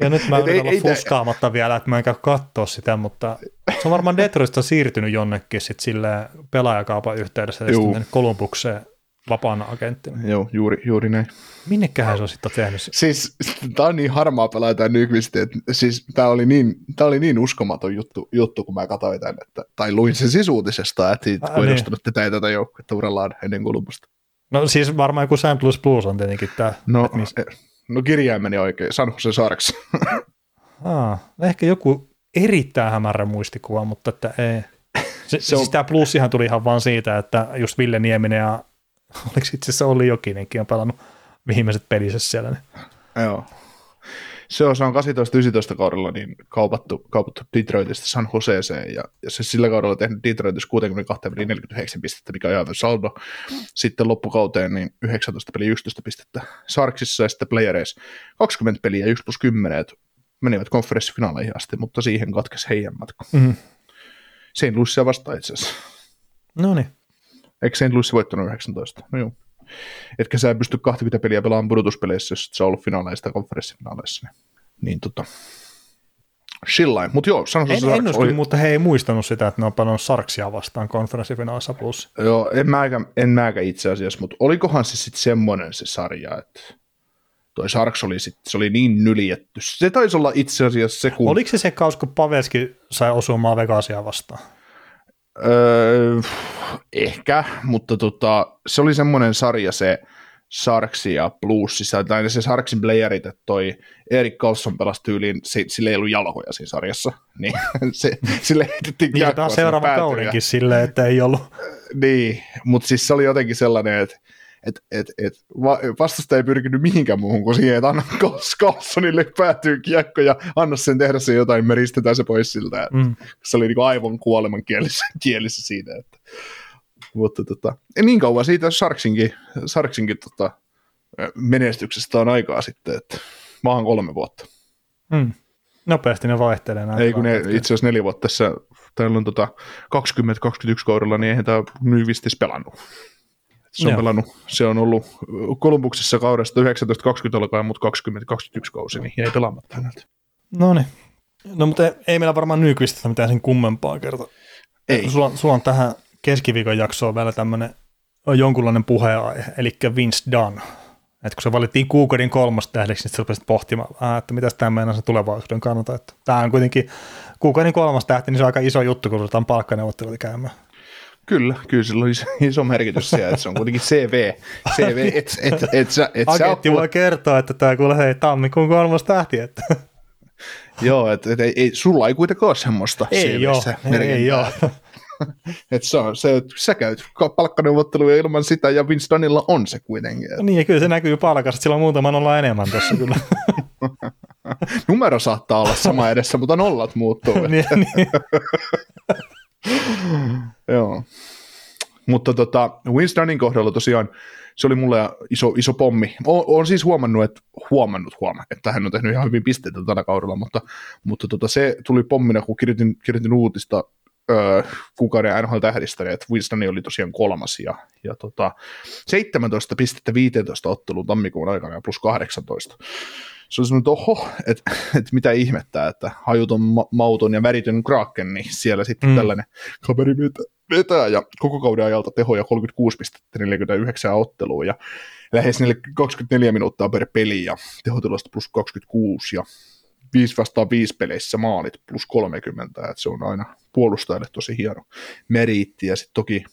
Ja nyt mä yritän olla fuskaamatta vielä, että mä en käy katsoa sitä, mutta se on varmaan Detroitista siirtynyt jonnekin sit sille pelaajakaupan yhteydessä ja sitten Kolumbukseen vapaana agenttina. Joo, juuri, juuri näin. Minnekähän se on sitten tehnyt? Siis tämä on niin harmaa pelaaja tämä Nykvist, että siis tämä oli, niin, tämä oli niin uskomaton juttu, juttu kun mä katsoin tämän, että, tai luin sen siis uutisesta, että Ää, kun niin. tätä ei tätä joukkuetta urallaan ennen kulmusta. No siis varmaan joku Sam Plus Plus on tietenkin tämä. No, mis... E, no kirjaimeni oikein, San Jose Sarks. Aa, ehkä joku erittäin hämärä muistikuva, mutta että ei. Se, se on... siis tämä plussihan tuli ihan vaan siitä, että just Ville Nieminen ja oliko itse asiassa Olli Jokinenkin on pelannut viimeiset pelissä siellä. Niin. Joo. Se on, se on 18-19 kaudella niin kaupattu, kaupattu Detroitista San Joseeseen ja, ja se sillä kaudella tehnyt Detroitissa 62 peliä 49 pistettä, mikä on ihan saldo. Sitten loppukauteen niin 19 peliä 11 pistettä Sarksissa ja sitten playereissa 20 peliä 1 plus 10, että menivät konferenssifinaaleihin asti, mutta siihen katkesi heidän matka. Mm. St. Louisia vastaan itse asiassa. No niin. Eikö St. Louis voittanut 19? No joo. Etkä sä pysty 20 peliä pelaamaan pudotuspeleissä, jos sä ollut finaaleista konferenssifinaaleissa. Niin, niin tota, Shillain, mutta joo, sanoisin, en, en usko, oli... mutta he ei muistanut sitä, että ne on pelannut Sarksia vastaan konferenssifinaalissa plus. Joo, en mäkä, en mäkä itse asiassa, mutta olikohan se sitten semmoinen se sarja, että toi Sarks oli, sit, se oli niin nyljetty. Se taisi olla itse asiassa se, kun... Oliko se se kaus, kun Pavelski sai osumaan Vegasia vastaan? Öö, ehkä, mutta tota, se oli semmoinen sarja se Sarksi ja Bluesissa, tai se Sarksin playerit, että toi Erik Carlson pelasi tyyliin, se, sille ei ollut jalkoja siinä sarjassa, niin se, sille heitettiin Niin, taas seuraava kaudenkin silleen, että ei ollut. niin, mutta siis se oli jotenkin sellainen, että et, et, et vastusta ei pyrkinyt mihinkään muuhun kuin siihen, että anna Carlsonille päätyy kiekko ja anna sen tehdä se jotain, me ristetään se pois siltä. Mm. Se oli niin aivan kuoleman kielissä, kielissä siitä. Että. Mutta tota, niin kauan siitä Sarksinkin, Sarksinkin tota, menestyksestä on aikaa sitten, että maahan kolme vuotta. Mm. Nopeasti ne vaihtelee. Näin ei kun ne itse asiassa neljä vuotta tässä, täällä on tota 20-21 kaudella, niin eihän tämä Nyvistis pelannut. Se on, pelannut, se on ollut Kolumbuksessa kaudesta 19-20 alkaen, mutta 2021 kausi, niin jäi pelaamatta häneltä. No niin. No mutta ei meillä varmaan Nykvististä mitään sen kummempaa kerta. Ei. Sulla, sulla on tähän keskiviikon jaksoon vielä tämmöinen jonkunlainen puheenaihe, eli Vince Dunn. Et kun se valittiin kuukauden kolmas tähdeksi, niin sitten pohtimaan, äh, että mitä tämä meinaa sen tulevaisuuden kannalta. Että tämä on kuitenkin kuukauden kolmas tähti, niin se on aika iso juttu, kun ruvetaan palkkaneuvotteluita käymään. Kyllä, kyllä sillä on iso merkitys siellä, että se on kuitenkin CV. CV et, et, et, sä, et Agentti voi kertoa, että tämä kuule hei tammikuun kolmas tähti. Että. Joo, että et, ei, sulla ei kuitenkaan ole semmoista ei joo, ei joo. että se on se, että sä käyt palkkaneuvotteluja ilman sitä, ja Vince Dunnilla on se kuitenkin. Niin, ja kyllä se näkyy palkassa, sillä on muutaman olla enemmän tuossa kyllä. Numero saattaa olla sama edessä, mutta nollat muuttuu. niin, niin. Joo. Mutta tota, Winstonin kohdalla tosiaan se oli mulle iso, iso pommi. Olen siis huomannut, että huomannut huoma, että hän on tehnyt ihan hyvin pisteitä tällä kaudella, mutta, mutta tota, se tuli pommina, kun kirjoitin, kirjoitin uutista öö, kuukauden NHL-tähdistä, että Winston oli tosiaan kolmas ja, ja tota, 17 pistettä 15 ottelun tammikuun aikana ja plus 18 se on semmoinen, että oho, että, että mitä ihmettää, että hajuton, ma- mauton ja väritön Kraken, niin siellä sitten mm. tällainen kaveri vetää ja koko kauden ajalta tehoja 36 pistettä 49 ottelua ja lähes 24 minuuttia per peli ja tehotilosta plus 26 ja 5 vastaan 5 peleissä maalit plus 30, että se on aina puolustajalle tosi hieno meriitti ja sitten toki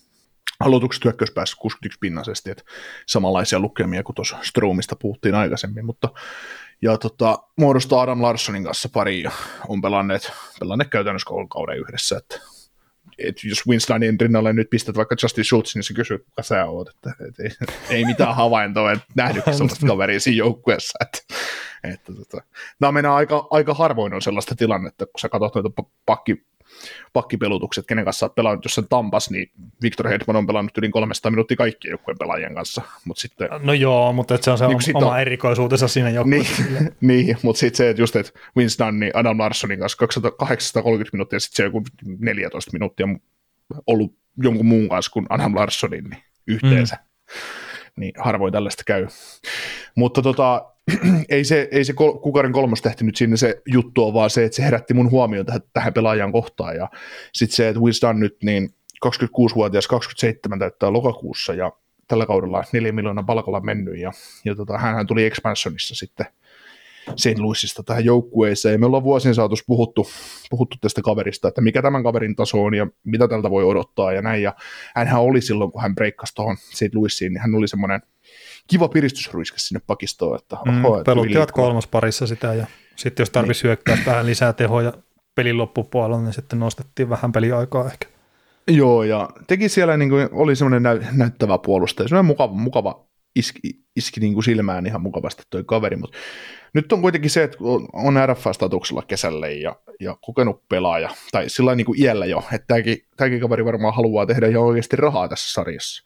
aloitukset hyökkäyspäässä 61 pinnasesti, että samanlaisia lukemia kuin tuossa Stromista puhuttiin aikaisemmin, mutta ja tota, muodostaa Adam Larssonin kanssa pari ja on pelanneet, pelanneet käytännössä koko kauden yhdessä, että et jos Winstonin rinnalle nyt pistät vaikka Justin Schultz, niin se kysyy, kuka sä oot, että et ei, ei, mitään havaintoa, että nähnytkö sellaista kaveria siinä joukkueessa, että, että tota, nämä mennään aika, aika harvoin on sellaista tilannetta, kun sä katsot noita pakki, pakkipelutukset, kenen kanssa olet pelannut, jos sen Tampas, niin Victor Hedman on pelannut yli 300 minuuttia kaikkien joukkueen pelaajien kanssa. Mut sitten, no joo, mutta se on se niin oma on, erikoisuutensa siinä joukkueessa. Niin, niin mutta sitten se, että just, että Winston niin Adam Larssonin kanssa 830 minuuttia, sitten se joku 14 minuuttia ollut jonkun muun kanssa kuin Adam Larssonin niin yhteensä. Mm. Niin harvoin tällaista käy. Mutta tota, ei se, ei se kol- kuukauden kolmos tehty nyt sinne se juttu on vaan se, että se herätti mun huomioon tähän, tähän pelaajan kohtaan ja sitten se, että Winston nyt niin 26-vuotias, 27 täyttää lokakuussa ja tällä kaudella 4 miljoonaa palkalla mennyt ja, ja tota, hän tuli expansionissa sitten St. Louisista tähän joukkueeseen ja me ollaan vuosien saatossa puhuttu, puhuttu tästä kaverista, että mikä tämän kaverin taso on ja mitä tältä voi odottaa ja näin ja hänhän oli silloin, kun hän breikkasi tuohon St. Louisiin, niin hän oli semmoinen – kiva piristysruiske sinne pakistoon. Että, mm, oho, että peluttivat kolmas parissa sitä ja sitten jos tarvitsisi niin. hyökkää vähän lisää tehoja pelin loppupuolella, niin sitten nostettiin vähän peliaikaa ehkä. Joo, ja teki siellä, niin kuin, oli semmoinen näy, näyttävä puolustaja, semmoinen mukava, mukava iski, iski niin kuin silmään ihan mukavasti toi kaveri, mutta nyt on kuitenkin se, että on RFA-statuksella kesälle ja, ja kokenut pelaaja, tai sillä niin kuin iällä jo, että tämäkin, tämäkin kaveri varmaan haluaa tehdä ihan oikeasti rahaa tässä sarjassa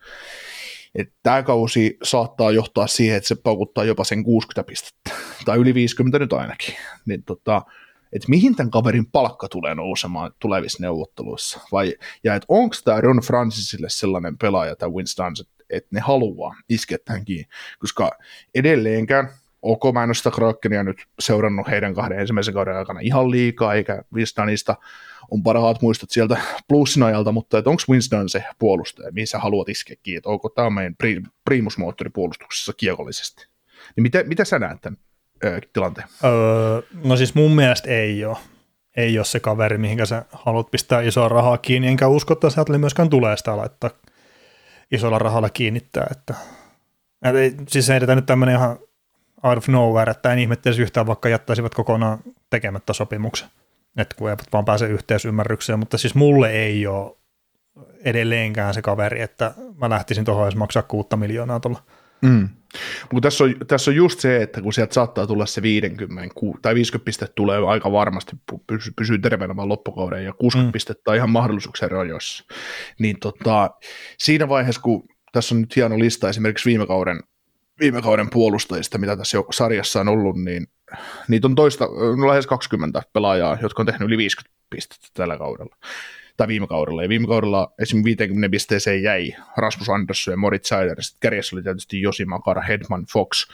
että tämä kausi saattaa johtaa siihen, että se paukuttaa jopa sen 60 pistettä, tai yli 50 nyt ainakin, niin tota, että mihin tämän kaverin palkka tulee nousemaan tulevissa neuvotteluissa, vai, ja että onko tämä Ron Francisille sellainen pelaaja, tai Winston, että, ne haluaa iskeä kiinni, koska edelleenkään, ok, mä en ole sitä Krakenia nyt seurannut heidän kahden ensimmäisen kauden aikana ihan liikaa, eikä Winstonista on parhaat muistot sieltä plussin ajalta, mutta onko Winston se puolustaja, mihin sä haluat iskeä kiinni, onko tämä meidän primusmoottori puolustuksessa kiekollisesti? Niin mitä, mitä sä näet tämän ö, tilanteen? Öö, no siis mun mielestä ei ole. Ei ole se kaveri, mihinkä sä haluat pistää isoa rahaa kiinni, enkä usko, että sieltä myöskään tulee sitä laittaa isolla rahalla kiinnittää. Että, et ei, siis ei nyt tämmöinen ihan out of nowhere, että en ihmettelisi yhtään, vaikka jättäisivät kokonaan tekemättä sopimuksen että kun eivät vaan pääse yhteisymmärrykseen, mutta siis mulle ei ole edelleenkään se kaveri, että mä lähtisin tuohon edes maksaa kuutta miljoonaa tuolla. Mm. Mutta tässä on, tässä on just se, että kun sieltä saattaa tulla se 50 tai 50 pistettä tulee aika varmasti, pysyy, pysyy terveenä vaan loppukauden ja 60 mm. pistettä on ihan mahdollisuuksien rajoissa, niin tota, siinä vaiheessa, kun tässä on nyt hieno lista esimerkiksi viime kauden, viime kauden puolustajista, mitä tässä jo sarjassa on ollut, niin niitä on toista, no lähes 20 pelaajaa, jotka on tehnyt yli 50 pistettä tällä kaudella tai viime kaudella. Ja viime kaudella esimerkiksi 50 pisteeseen jäi Rasmus Andersson ja Moritz Seider. Sitten kärjessä oli tietysti Josi Makara, Hedman, Fox,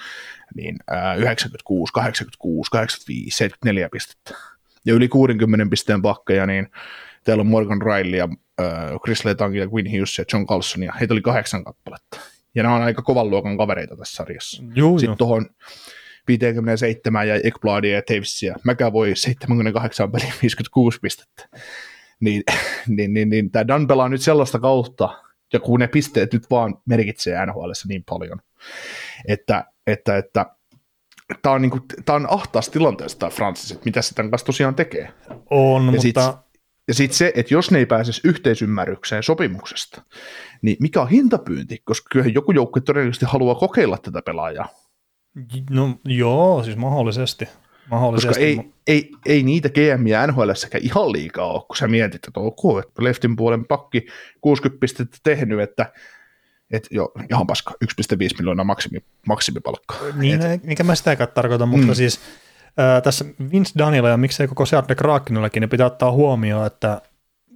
niin 96, 86, 85, 74 pistettä. Ja yli 60 pisteen pakkeja, niin täällä on Morgan Riley ja Chris Letang ja Quinn Hughes ja John Carlson, ja heitä oli kahdeksan kappaletta. Ja nämä on aika kovan luokan kavereita tässä sarjassa. Joo, Sitten tuohon 57 ja Ekbladia ja Tavesia. Mäkään voi 78 peliä 56 pistettä. Niin, niin, niin, niin tämä Dan pelaa nyt sellaista kautta, ja kun ne pisteet nyt vaan merkitsee NHL niin paljon, että, että, että tämä on, niinku, tää on ahtaassa tilanteessa tämä Francis, että mitä se tämän kanssa tosiaan tekee. On, ja mutta... Sit, ja sitten se, että jos ne ei pääsisi yhteisymmärrykseen sopimuksesta, niin mikä on hintapyynti, koska kyllä joku joukkue todennäköisesti haluaa kokeilla tätä pelaajaa. No joo, siis mahdollisesti. mahdollisesti. Koska ei, ei, ei niitä GMiä nhl ihan liikaa ole, kun sä mietit, että ok, että leftin puolen pakki 60 pistettä tehnyt, että et jo, ihan paska, 1,5 miljoonaa maksimi, maksimipalkkaa. Niin, et, mikä mä sitäkään tarkoitan, mutta mm. siis äh, tässä Vince Daniela ja miksei koko Seattle Krakenillakin, niin pitää ottaa huomioon, että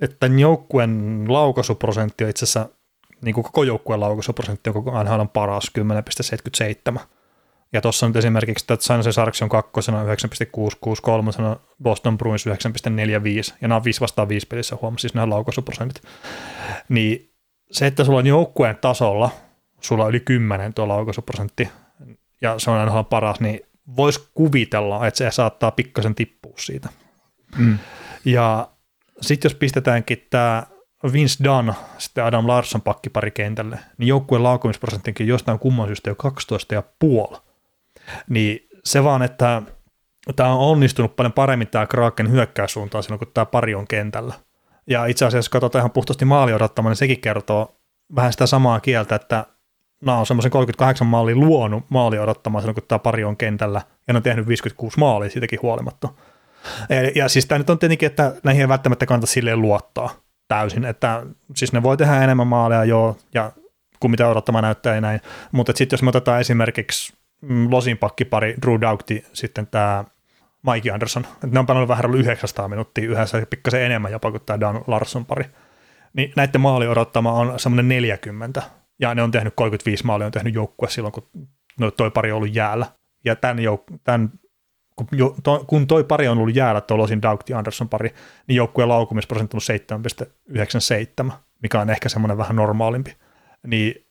että joukkueen laukaisuprosentti on itse asiassa, niin kuin koko joukkueen laukaisuprosentti on koko NHL on paras 10,77. Ja tuossa nyt esimerkiksi että San Jose Sharks on kakkosena 9,663, Boston Bruins 9,45, ja nämä on 5 vastaan 5 pelissä huomasi, siis nämä laukaisuprosentit. Niin se, että sulla on joukkueen tasolla, sulla on yli 10 tuo laukaisuprosentti, ja se on aina paras, niin voisi kuvitella, että se saattaa pikkasen tippua siitä. Mm. Ja sitten jos pistetäänkin tämä Vince Dunn, sitten Adam Larsson pakkipari kentälle, niin joukkueen laukumisprosenttinkin jostain kumman syystä jo 12,5. Niin se vaan, että tämä on onnistunut paljon paremmin tämä Kraken hyökkäyssuuntaan silloin, kun tämä pari on kentällä. Ja itse asiassa, jos katsotaan ihan puhtaasti maali odottamaan, niin sekin kertoo vähän sitä samaa kieltä, että nämä on semmoisen 38 maali luonut maali odottamaan silloin, kun tämä pari on kentällä, ja ne on tehnyt 56 maalia siitäkin huolimatta. Ja, ja siis tämä nyt on tietenkin, että näihin ei välttämättä kannata silleen luottaa täysin, että siis ne voi tehdä enemmän maaleja joo, ja kuin mitä odottama näyttää ja näin, mutta sitten jos me otetaan esimerkiksi mm, Losin pakkipari Drew Doughty, sitten tämä Mike Anderson, että ne on paljon vähän ollut 900 minuuttia yhdessä, pikkasen enemmän jopa kuin tämä Dan Larson pari, niin näiden maali odottama on semmoinen 40, ja ne on tehnyt 35 maalia, on tehnyt joukkue silloin, kun no, toi pari on ollut jäällä. Ja tämän, jouk- tämän kun, jo, to, kun toi pari on ollut jäällä, tuo Losin Doughty Anderson pari, niin joukkueen laukumisprosentti on 7,97, mikä on ehkä semmoinen vähän normaalimpi. Niin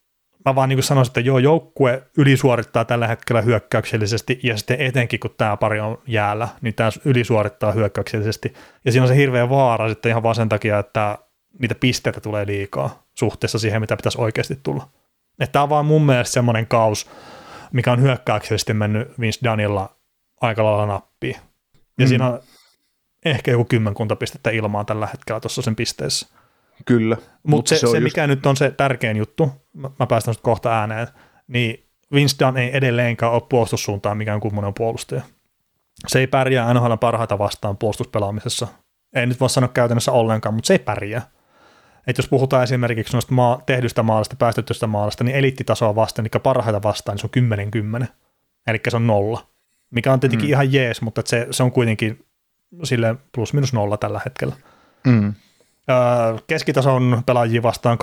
mä vaan niin sanoisin, että joo, joukkue ylisuorittaa tällä hetkellä hyökkäyksellisesti, ja sitten etenkin kun tämä pari on jäällä, niin tämä ylisuorittaa hyökkäyksellisesti. Ja siinä on se hirveä vaara sitten ihan vaan sen takia, että niitä pisteitä tulee liikaa suhteessa siihen, mitä pitäisi oikeasti tulla. Että tämä on vaan mun mielestä semmoinen kaus, mikä on hyökkäyksellisesti mennyt Vince Danilla aika lailla nappiin. Ja mm. siinä on ehkä joku kymmenkunta pistettä ilmaan tällä hetkellä tuossa sen pisteessä. Kyllä. Mut mutta se, se, se mikä nyt on se tärkein juttu, mä, mä päästän sitä kohta ääneen, niin Vince Dunn ei edelleenkään ole puolustussuuntaan mikään kummonen puolustaja. Se ei pärjää NHL parhaita vastaan puolustuspelaamisessa. Ei nyt voi sanoa käytännössä ollenkaan, mutta se ei pärjää. Et jos puhutaan esimerkiksi noista maa, tehdystä maalista, päästetystä maalista, niin eliittitasoa vastaan, eli parhaita vastaan, niin se on 10-10. Eli se on nolla mikä on tietenkin mm. ihan jees, mutta se, se on kuitenkin sille plus minus nolla tällä hetkellä. Mm. Keskitason pelaajia vastaan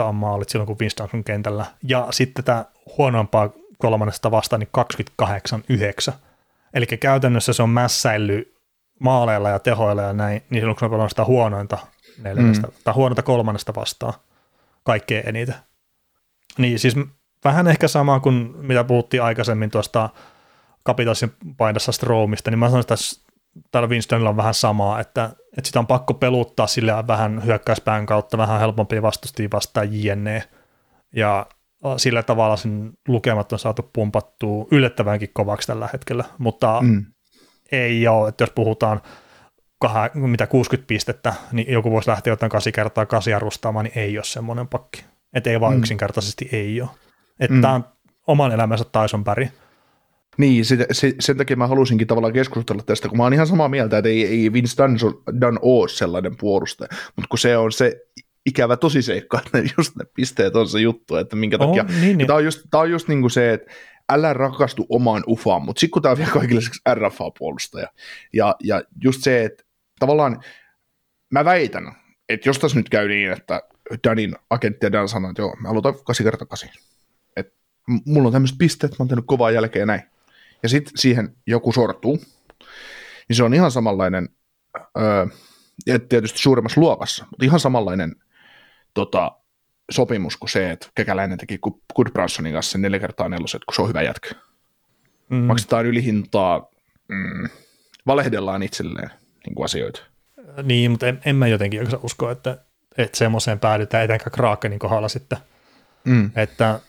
26-14 on maalit silloin, kun Winston on kentällä, ja sitten tämä huonompaa kolmannesta vastaan niin 28-9. Eli käytännössä se on mässäily maaleilla ja tehoilla ja näin, niin silloin kun on sitä huonointa neljännestä, mm. tai huonointa kolmannesta vastaan kaikkein eniten. Niin siis vähän ehkä sama kuin mitä puhuttiin aikaisemmin tuosta Capitalsin paidassa Stromista, niin mä sanoin, että täällä Winstonilla on vähän samaa, että, että sitä on pakko peluttaa sille vähän hyökkäyspään kautta, vähän helpompi vastustia vastaan jne. Ja sillä tavalla sen lukemat on saatu pumpattua yllättävänkin kovaksi tällä hetkellä, mutta mm. ei ole, että jos puhutaan kah- mitä 60 pistettä, niin joku voisi lähteä jotain 8 kertaa 8 arvostamaan, niin ei ole semmoinen pakki. Että ei vaan mm. yksinkertaisesti ei ole. Että mm. tämä on oman elämänsä Tyson Berry. Niin, se, se, sen takia mä halusinkin tavallaan keskustella tästä, kun mä oon ihan samaa mieltä, että ei, ei Vince Dunn, Dunn ole sellainen puolustaja, mutta kun se on se ikävä tosiseikka, että just ne pisteet on se juttu, että minkä oh, takia, niin, niin. tämä on just, tää on just niin kuin se, että älä rakastu omaan ufaan, mutta sitten kun tämä on vielä kaikille RFA-puolustaja, ja, ja just se, että tavallaan mä väitän, että jos tässä nyt käy niin, että Danin agentti ja Dan sanoo, että joo, mä aloitan 8 kertaa 8, että mulla on tämmöiset pisteet, mä oon tehnyt kovaa jälkeen näin, ja sitten siihen joku sortuu, niin se on ihan samanlainen, öö, ja tietysti suuremmassa luokassa, mutta ihan samanlainen tota, sopimus kuin se, että Kekäläinen teki Goodbransonin kanssa sen neljä kertaa neloset, kun se on hyvä jätkä. Mm. Maksetaan ylihintaa, mm, valehdellaan itselleen niin kuin asioita. Niin, mutta en, en mä jotenkin usko, että, että semmoiseen päädytään etenkään Krakenin kohdalla sitten. Mm. Että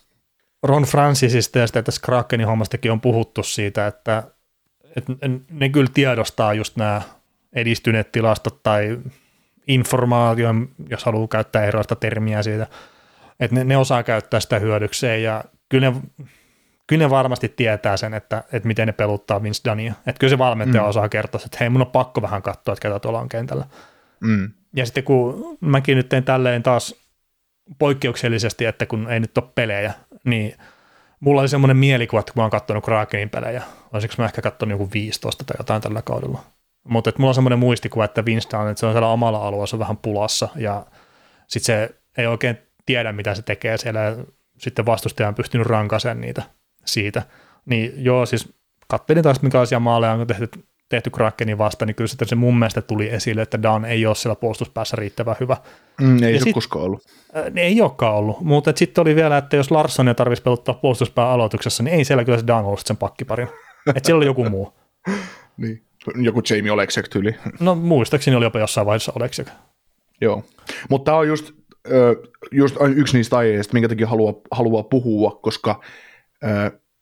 Ron Francisista ja sitten tässä Krakenin hommastakin on puhuttu siitä, että, että ne kyllä tiedostaa just nämä edistyneet tilastot tai informaatio, jos haluaa käyttää eroista termiä siitä, että ne, ne osaa käyttää sitä hyödykseen ja kyllä ne, kyllä ne varmasti tietää sen, että, että miten ne peluttaa Vince Dunia. Että kyllä se valmentaja mm. osaa kertoa, että hei, mun on pakko vähän katsoa, että ketä tuolla on kentällä. Mm. Ja sitten kun mäkin nyt tein tälleen taas poikkeuksellisesti, että kun ei nyt ole pelejä, niin mulla oli semmoinen mielikuva, että kun mä oon katsonut Krakenin pelejä, olisiko mä ehkä katsonut joku 15 tai jotain tällä kaudella. Mutta mulla on semmoinen muistikuva, että Winston, että se on siellä omalla alueella se on vähän pulassa ja sitten se ei oikein tiedä, mitä se tekee siellä ja sitten vastustaja on pystynyt rankaisen niitä siitä. Niin joo, siis katselin taas, minkälaisia maaleja on tehty, tehty Krakenin vasta, niin kyllä sitten se mun mielestä tuli esille, että Dan ei ole siellä puolustuspäässä riittävän hyvä. Mm, ei ja se sit, koskaan ollut. Äh, ei olekaan ollut, mutta sitten oli vielä, että jos Larssonia tarvitsisi pelottaa puolustuspää aloituksessa, niin ei siellä kyllä se Dan ollut sen pakkiparin. että siellä oli joku muu. niin, joku Jamie Oleksek tyyli. No muistaakseni oli jopa jossain vaiheessa Oleksek. Joo, mutta tämä on just, just yksi niistä aiheista, minkä takia haluaa, haluaa puhua, koska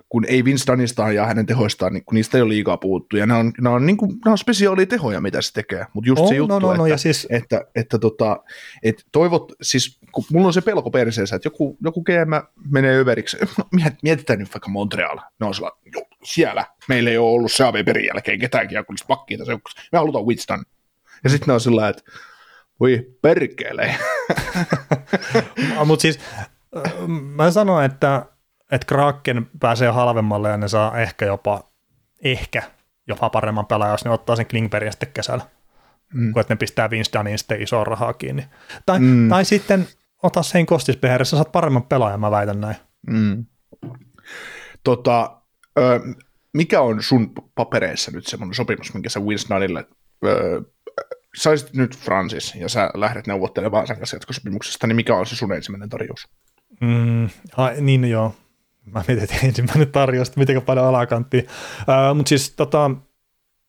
kun ei Vince Dunistaan ja hänen tehoistaan, niin kun niistä ei ole liikaa puhuttu, ja nämä on, nämä on, niin kuin, nämä on spesiaalia tehoja, mitä se tekee, mutta just oh, se juttu, no, no, no, että, ja siis... että, että, että, tota, että toivot, siis kun mulla on se pelko perseessä, että joku, joku GM menee överiksi, no, mietitään nyt vaikka Montreal, ne on sillä, jo, siellä. Meillä ei ole ollut Seave perin jälkeen ketään kiekollista pakkia tässä me halutaan Winston. Ja sitten ne on sillä että voi perkele. Mutta siis mä sanoin, että että Kraken pääsee halvemmalle ja ne saa ehkä jopa, ehkä jopa paremman pelaajan, jos ne ottaa sen Klingbergin sitten kesällä, mm. kun että ne pistää Dunnin sitten isoa rahaa kiinni. Tai, mm. tai sitten ota sen kostispeheressä, saat paremman pelaajan, mä väitän näin. Mm. Tota, ö, mikä on sun papereissa nyt semmoinen sopimus, minkä sä Vince Dunnille ö, saisit nyt Francis ja sä lähdet neuvottelemaan sen kanssa jatkosopimuksesta, niin mikä on se sun ensimmäinen tarjous? Mm, ha, niin joo, mä mietin, että ensimmäinen tarjous, miten paljon alakanttia. Uh, Mutta siis tota,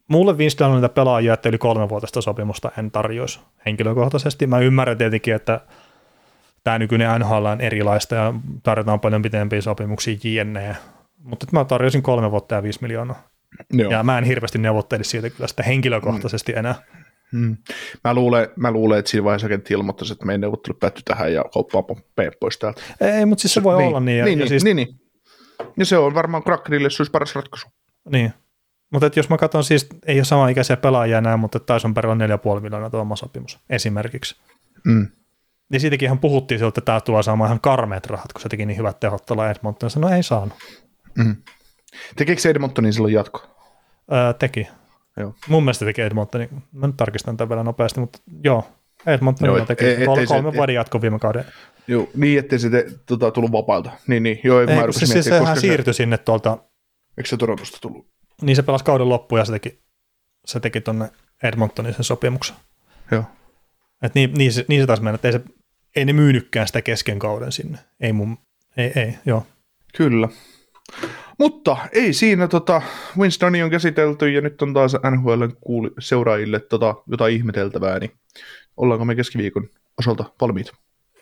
mulle Vince on niitä pelaajia, että yli kolme vuotista sopimusta en tarjoisi henkilökohtaisesti. Mä ymmärrän tietenkin, että tämä nykyinen NHL on erilaista ja tarjotaan paljon pitempiä sopimuksia jne. Mutta mä tarjosin kolme vuotta ja viisi miljoonaa. Joo. Ja mä en hirveästi neuvottelisi siitä kyllä sitä henkilökohtaisesti mm. enää. Hmm. Mä, luulen, mä luulen, että siinä vaiheessa agentti ilmoittaisi, että meidän neuvottelu päättyi tähän ja kauppaa pois täältä. Ei, mutta siis se voi niin, olla niin. Ja, niin, ja niin, siis, niin, niin. Ja se on varmaan Krakenille se olisi paras ratkaisu. Niin. Mutta jos mä katson siis, ei ole sama ikäisiä pelaajia enää, mutta Tyson Perillä on 4,5 miljoonaa tuo sopimus esimerkiksi. Mm. Ja siitäkin ihan puhuttiin siltä, että tämä tulee saamaan ihan karmeet rahat, kun se teki niin hyvät tehot tuolla Edmontonissa. No ei saanut. Mm. Tekeekö se Edmontonin silloin jatko? Öö, teki. Joo. Mun mielestä teki Edmontonin. Mä nyt tarkistan tämän vielä nopeasti, mutta joo, Edmontonilla teki ei, kolme, kolme vuoden jatko viime kauden. Joo, niin ettei se te, tota, tullut vapailta. Niin, niin. Joo, ei, mä se, siis sehän se, siirtyi sinne tuolta. Eikö se Torontosta tullut? Niin se pelasi kauden loppuun ja se teki, se teki tuonne Edmontonin sen sopimuksen. Joo. Et niin, niin, se, niin se taas mennä, että ei, se, ei ne myynytkään sitä kesken kauden sinne. Ei mun, ei, ei, joo. Kyllä. Mutta ei siinä, tota, Winstoni on käsitelty ja nyt on taas NHL kuuli, seuraajille tota, jotain ihmeteltävää, niin ollaanko me keskiviikon osalta valmiita?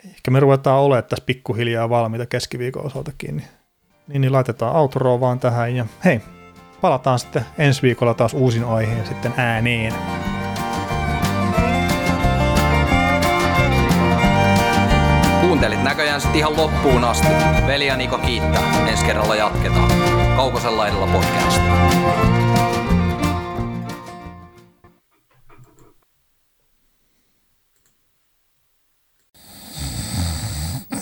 Ehkä me ruvetaan olemaan tässä pikkuhiljaa valmiita keskiviikon osaltakin, niin, niin, niin laitetaan outroa vaan tähän ja hei, palataan sitten ensi viikolla taas uusin aiheen sitten ääneen. Kuuntelit näköjään sitten ihan loppuun asti. Veli ja Niko kiittää. Ensi kerralla jatketaan. Kaukosella edellä podcast.